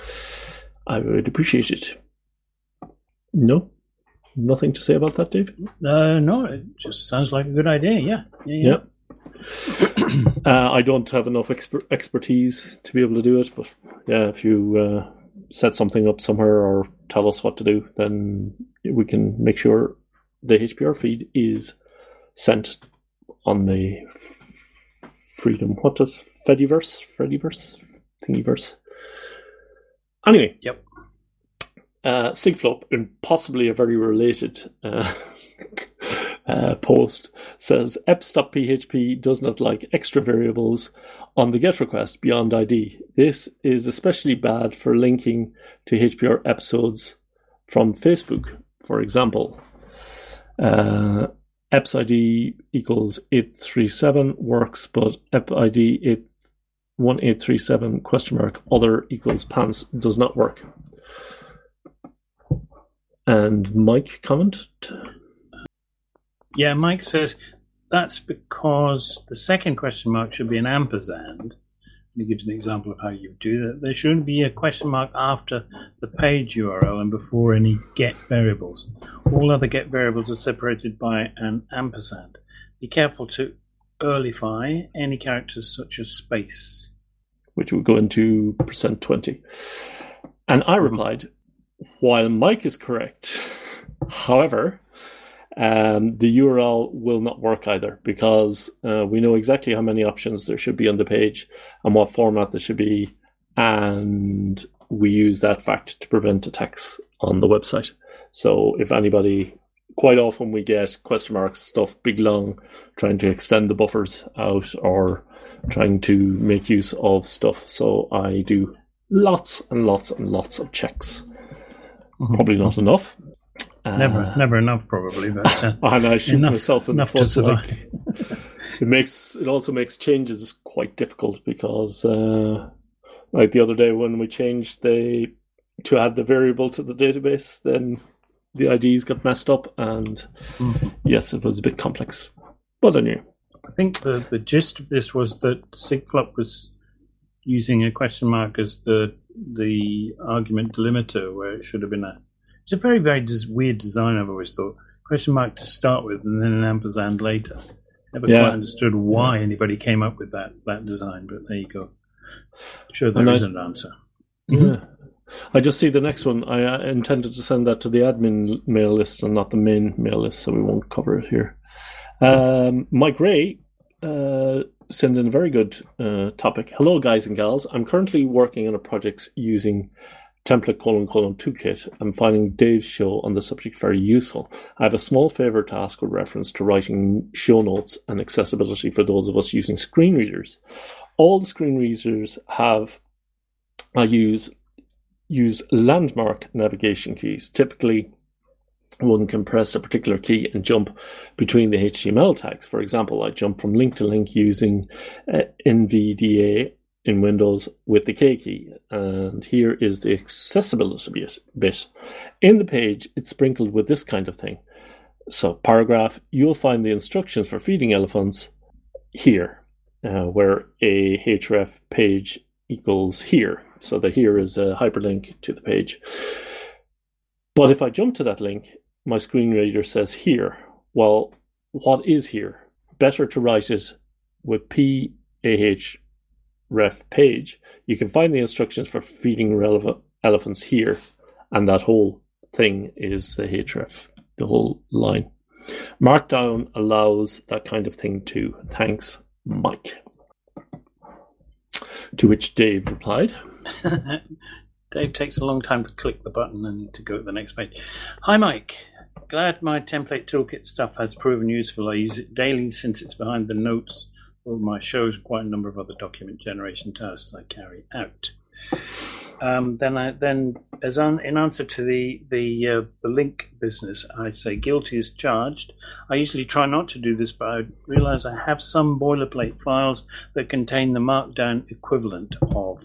I would appreciate it. No, nothing to say about that, Dave. Uh, no, it just sounds like a good idea. Yeah. Yeah. yeah. Yep. uh, I don't have enough exper- expertise to be able to do it, but yeah, if you uh, set something up somewhere or tell us what to do, then we can make sure the HPR feed is sent on the Freedom. What does Fediverse? Fediverse? Thingiverse? Anyway. Yep. Uh, Sigflop, in possibly a very related uh, uh, post, says eps.php does not like extra variables on the GET request beyond ID. This is especially bad for linking to HPR episodes from Facebook, for example. Uh, epsid equals 837 works, but epid 8, 1837 question mark other equals pants does not work. And Mike comment? Yeah, Mike says that's because the second question mark should be an ampersand. He gives an example of how you do that. There shouldn't be a question mark after the page URL and before any get variables. All other get variables are separated by an ampersand. Be careful to earlyfy any characters such as space. Which will go into percent 20. And I replied, while Mike is correct, however, um, the URL will not work either because uh, we know exactly how many options there should be on the page and what format there should be, and we use that fact to prevent attacks on the website. So if anybody, quite often we get question marks stuff big long, trying to extend the buffers out or trying to make use of stuff. So I do lots and lots and lots of checks. Mm-hmm. Probably not enough, never, uh, never enough, probably. But uh, and I shoot enough, myself in the foot. Like, it makes it also makes changes quite difficult because, uh, like the other day when we changed the to add the variable to the database, then the IDs got messed up, and mm-hmm. yes, it was a bit complex. But anyway, I think the the gist of this was that Sigflop was using a question mark as the the argument delimiter, where it should have been a it's a very, very weird design, I've always thought. Question mark to start with and then an ampersand later. Never yeah. quite understood why yeah. anybody came up with that, that design, but there you go. I'm sure there is an answer. Yeah. Mm-hmm. I just see the next one. I uh, intended to send that to the admin mail list and not the main mail list, so we won't cover it here. Um, Mike Ray uh, sent in a very good uh, topic. Hello, guys and gals. I'm currently working on a project using template colon colon toolkit, I'm finding Dave's show on the subject very useful. I have a small favor to ask with reference to writing show notes and accessibility for those of us using screen readers. All the screen readers have, I use, use landmark navigation keys. Typically, one can press a particular key and jump between the HTML tags. For example, I jump from link to link using uh, NVDA in Windows with the K key. And here is the accessibility bit. In the page, it's sprinkled with this kind of thing. So, paragraph, you'll find the instructions for feeding elephants here, uh, where a href page equals here. So, the here is a hyperlink to the page. But if I jump to that link, my screen reader says here. Well, what is here? Better to write it with P A H ref page, you can find the instructions for feeding relevant elephants here, and that whole thing is the href, the whole line. Markdown allows that kind of thing too. Thanks, Mike. To which Dave replied. Dave takes a long time to click the button and to go to the next page. Hi, Mike. Glad my template toolkit stuff has proven useful. I use it daily since it's behind the notes my shows quite a number of other document generation tasks I carry out. Um, then, I, then as in answer to the the uh, the link business, I say guilty as charged. I usually try not to do this, but I realise I have some boilerplate files that contain the markdown equivalent of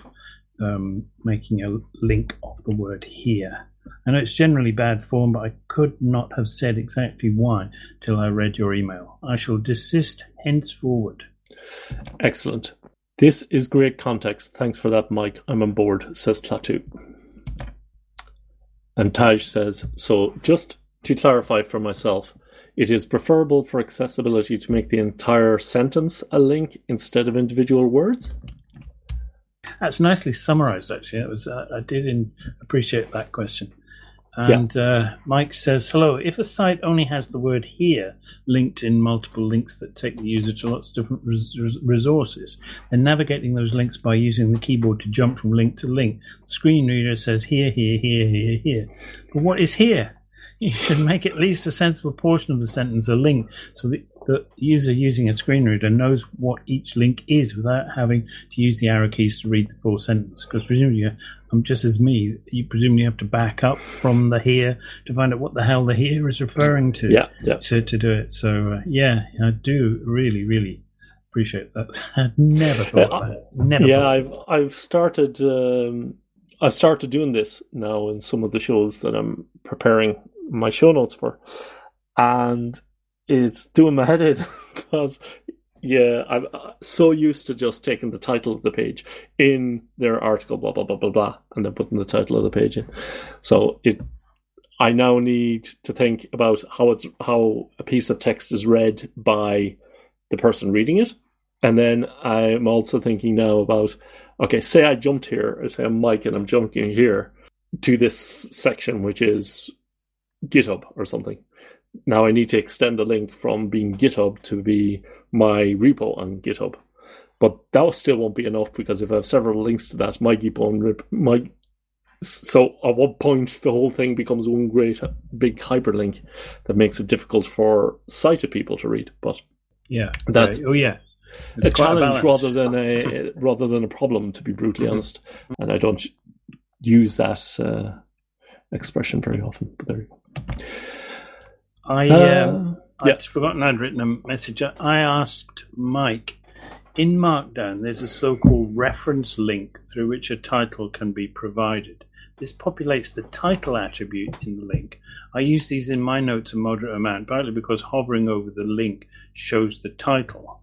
um, making a link of the word here. I know it's generally bad form, but I could not have said exactly why till I read your email. I shall desist henceforward. Excellent. This is great context. Thanks for that, Mike. I'm on board, says Klaatu. And Taj says, so just to clarify for myself, It is preferable for accessibility to make the entire sentence a link instead of individual words. That's nicely summarized, actually. It was, uh, I did in, appreciate that question. And uh, Mike says, hello. If a site only has the word here linked in multiple links that take the user to lots of different res- resources, then navigating those links by using the keyboard to jump from link to link, the screen reader says here, here, here, here, here. But what is here? You should make at least a sensible portion of the sentence a link so that the user using a screen reader knows what each link is without having to use the arrow keys to read the full sentence. Because presumably, um, just as me, you presumably have to back up from the here to find out what the hell the here is referring to Yeah, yeah. to, to do it. So, uh, yeah, I do really, really appreciate that. I'd never thought Uh, about it. Never yeah. I've I've started um, I've started doing this now in some of the shows that I'm preparing my show notes for, and it's doing my head in because yeah, I'm uh, so used to just taking the title of the page in their article, blah blah blah blah blah, and then putting the title of the page in. So it, I now need to think about how it's how a piece of text is read by the person reading it. And then I'm also thinking now about okay, say I jumped here, I say I'm Mike and I'm jumping here to this section, which is GitHub or something. Now I need to extend the link from being GitHub to be my repo on GitHub. But that still won't be enough because if I have several links to that, my GitHub, my so at what point the whole thing becomes one great big hyperlink that makes it difficult for sighted people to read. But yeah. That's- right. Oh, yeah. a It's quite challenge balance. rather than a rather than a problem, to be brutally Mhm. honest. And I don't use that uh, expression very often. But there you go. I Uh, um, I'd forgotten I'd written a message. I asked Mike in Markdown. There's a so-called reference link through which a title can be provided. This populates the title attribute in the link. I use these in my notes a moderate amount, partly because hovering over the link shows the title.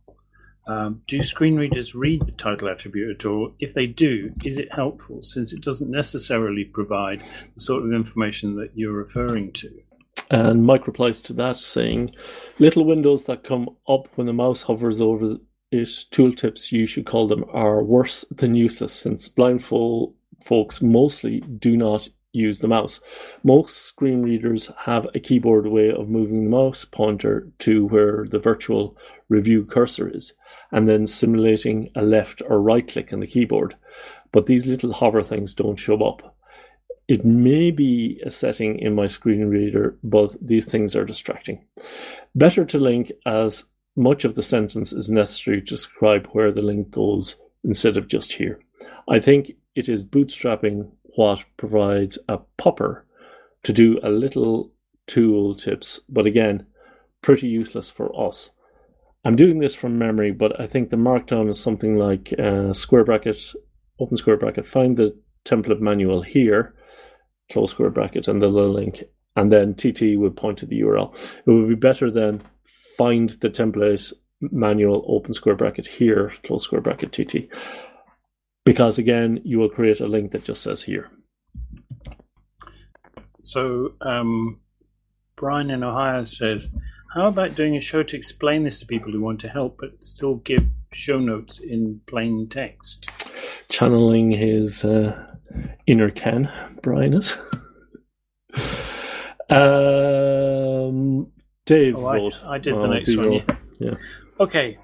Um, do screen readers read the title attribute at all? If they do, is it helpful since it doesn't necessarily provide the sort of information that you're referring to? And Mike replies to that saying, "Little windows that come up when the mouse hovers over it, tooltips you should call them, are worse than useless since blindfold folks mostly do not use the mouse. Most screen readers have a keyboard way of moving the mouse pointer to where the virtual review cursor is, and then simulating a left or right click on the keyboard. But these little hover things don't show up. It may be a setting in my screen reader, but these things are distracting. Better to link as much of the sentence is necessary to describe where the link goes instead of just here. I think it is bootstrapping what provides a popper to do a little tool tips, but again, pretty useless for us. I'm doing this from memory, but I think the markdown is something like uh, square bracket, open square bracket, find the template manual here, close square bracket, and the little link, and then TT would point to the URL. It would be better than find the template manual, open square bracket here, close square bracket TT. Because again, you will create a link that just says here. So, um, Brian in Ohio says, How about doing a show to explain this to people who want to help but still give show notes in plain text? Channeling his uh, inner can Brian is. um, Dave, Oh, I. I did Oh, the next one, yeah. Yeah. Okay.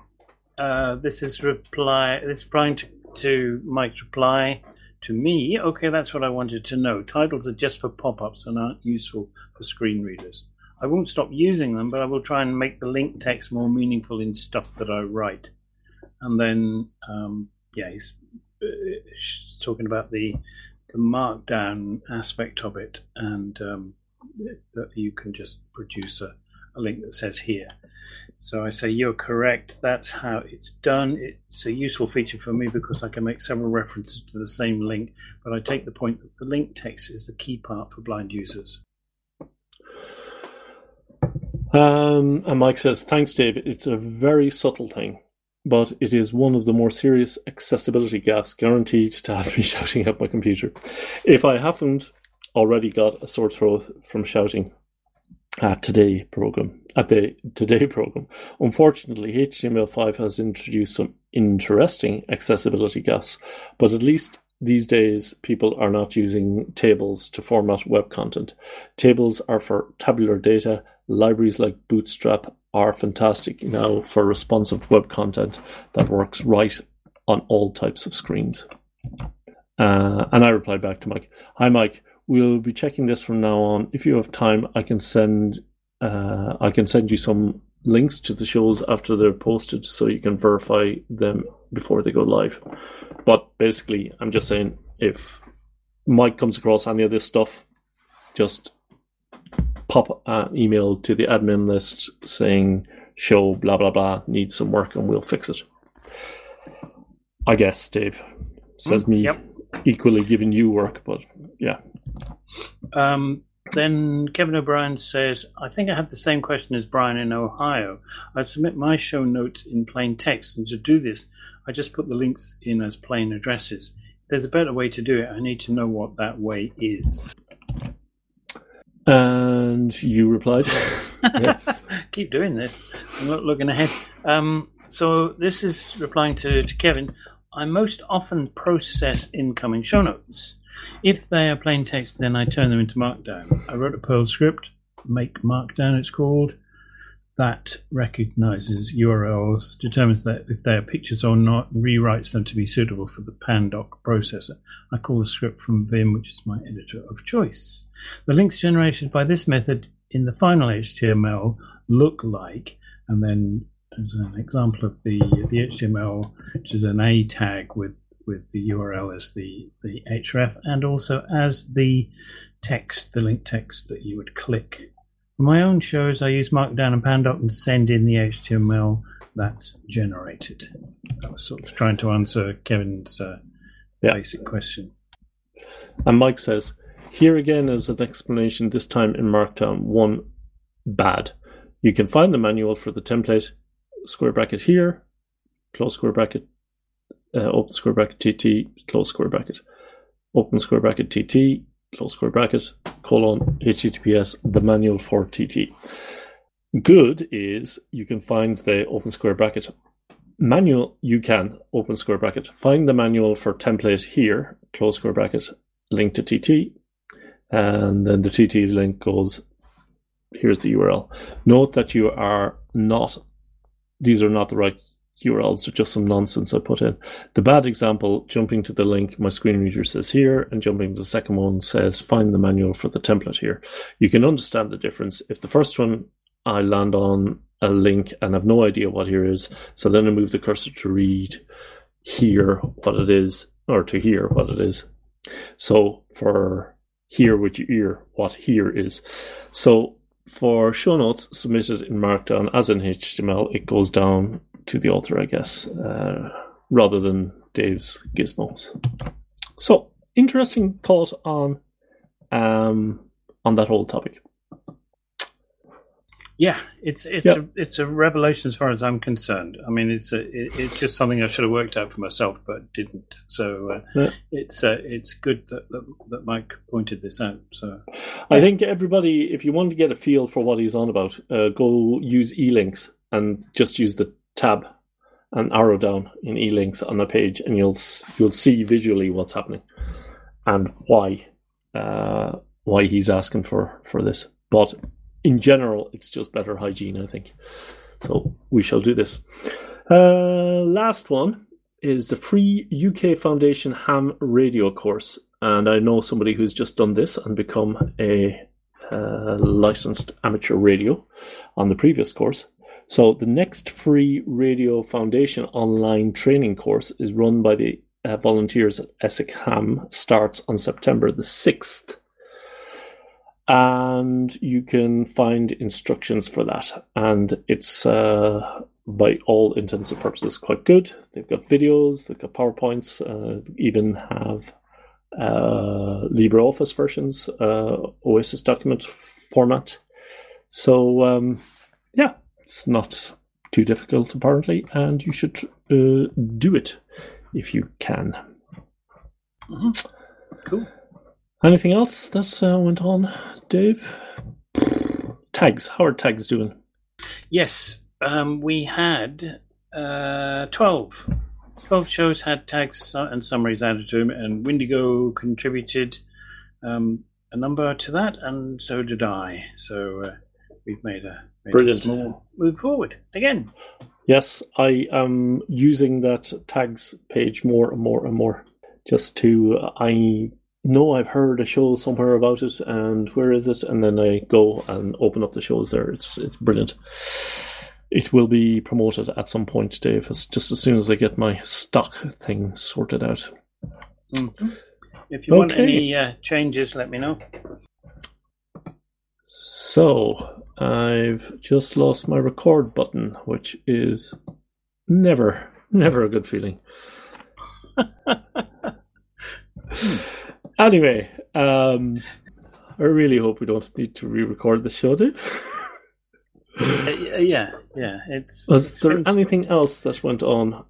Uh, this is reply. This is Brian to, to Mike's reply to me. Okay, that's what I wanted to know. Titles are just for pop ups and aren't useful for screen readers. I won't stop using them, but I will try and make the link text more meaningful in stuff that I write. And then, um, yeah, he's, uh, he's talking about the the markdown aspect of it, and um, that you can just produce a, a link that says here. So I say you're correct. That's how it's done. It's a useful feature for me because I can make several references to the same link. But I take the point that the link text is the key part for blind users. Um, and Mike says, Thanks, Dave. It's a very subtle thing, but it is one of the more serious accessibility gaps guaranteed to have me shouting at my computer. If I haven't already got a sore throat from shouting, at today program at the today program. Unfortunately, HTML5 has introduced some interesting accessibility gaps, but at least these days people are not using tables to format web content. Tables are for tabular data. Libraries like Bootstrap are fantastic now for responsive web content that works right on all types of screens. Uh, and I replied back to Mike, "Hi, Mike. We'll be checking this from now on. If you have time, I can send uh, I can send you some links to the shows after they're posted, so you can verify them before they go live. But basically, I'm just saying if Mike comes across any of this stuff, just pop an email to the admin list saying show blah blah blah needs some work and we'll fix it. I guess Dave says Mm, me yep. equally giving you work, but yeah. Um, then Kevin O'Brien says, I think I have the same question as Brian in Ohio. I submit my show notes in plain text, and to do this, I just put the links in as plain addresses. If there's a better way to do it. I need to know what that way is. And you replied. Yeah. Keep doing this. I'm not looking ahead. Um, so this is replying to, to Kevin. I most often process incoming show notes. If they are plain text, then I turn them into Markdown. I wrote a Perl script, make Markdown it's called, that recognizes URLs, determines that if they are pictures or not, rewrites them to be suitable for the Pandoc processor. I call the script from Vim, which is my editor of choice. The links generated by this method in the final HTML look like, and then as an example of the the HTML, which is an A tag with with the URL as the the href, and also as the text, the link text that you would click. For my own shows, I use Markdown and Pandoc and send in the HTML that's generated. I was sort of trying to answer Kevin's uh, Yeah. basic question. And Mike says, here again is an explanation, this time in Markdown 1 bad. You can find the manual for the template, square bracket here, close square bracket, uh, open square bracket TT, close square bracket, open square bracket TT, close square bracket, colon, HTTPS, the manual for TT. Good is you can find the open square bracket manual, you can open square bracket, find the manual for template here, close square bracket, link to TT, and then the TT link goes, here's the URL. Note that you are not, these are not the right URLs, they're just some nonsense I put in. The bad example, jumping to the link, my screen reader says here, and jumping to the second one says find the manual for the template here. You can understand the difference. If the first one I land on a link and have no idea what here is, so then I move the cursor to read here what it is, or to hear what it is. So for hear with your ear what here is. So for show notes submitted in Markdown as in HTML, it goes down to the author, I guess, uh, rather than Dave's gizmos. So interesting thought on um, on that whole topic. Yeah, it's it's Yep. a it's a revelation as far as I'm concerned. I mean, it's a it, it's just something I should have worked out for myself, but didn't. So uh, Yeah. it's uh, it's good that, that that Mike pointed this out. So I think everybody, if you want to get a feel for what he's on about, uh, go use elinks and just use the tab and arrow down in elinks on the page, and you'll you'll see visually what's happening and why uh, why he's asking for for this. But in general, it's just better hygiene, I think. So we shall do this. Uh, last one is the free UK Foundation Ham radio course, and I know somebody who's just done this and become a uh, licensed amateur radio on the previous course. So the next free Radio Foundation online training course is run by the uh, volunteers at Essex Ham. Starts on September the sixth, and you can find instructions for that. And it's uh, by all intents and purposes quite good. They've got videos, they've got powerpoints, uh, even have uh, LibreOffice versions, uh, Oasis document format. So um, yeah, it's not too difficult apparently, and you should uh, do it if you can. cool. Anything else that uh, went on, Dave? tags. How are tags doing? Yes, um, we had uh, 12. 12 shows had tags and summaries added to them, and Windigo contributed um, a number to that, and so did I. So uh, we've made a Brilliant. small move forward again. Yes, I am using that tags page more and more and more. Just to, I know I've heard a show somewhere about it, and where is it? And then I go and open up the shows there. It's it's brilliant. It will be promoted at some point, Dave. As, just as soon as I get my stock thing sorted out. If you want any uh, changes, let me know. So I've just lost my record button, which is never, never a good feeling. anyway, um, I really hope we don't need to re-record the show, Dave. Uh, yeah, yeah. It's. Was it's there anything else that went on?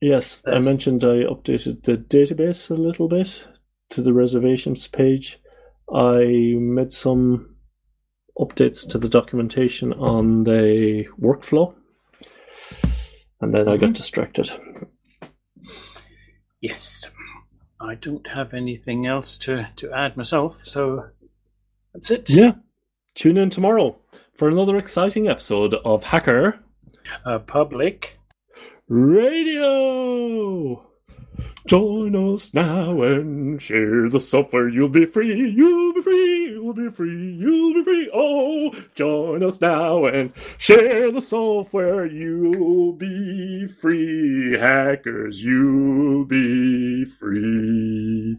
Yes, I mentioned I updated the database a little bit to the reservations page. I made some updates to the documentation on the workflow, and then I got Mhm. distracted. Yes, I don't have anything else to, to add myself, so that's it. Yeah, tune in tomorrow for another exciting episode of Hacker Uh, public. Radio. Join us now and share the software. You'll be free. You'll be free. You'll be free. You'll be free. Oh, join us now and share the software. You'll be free. Hackers, you'll be free.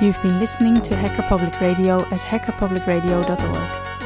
You've been listening to Hacker Public Radio at hackerpublicradio.org.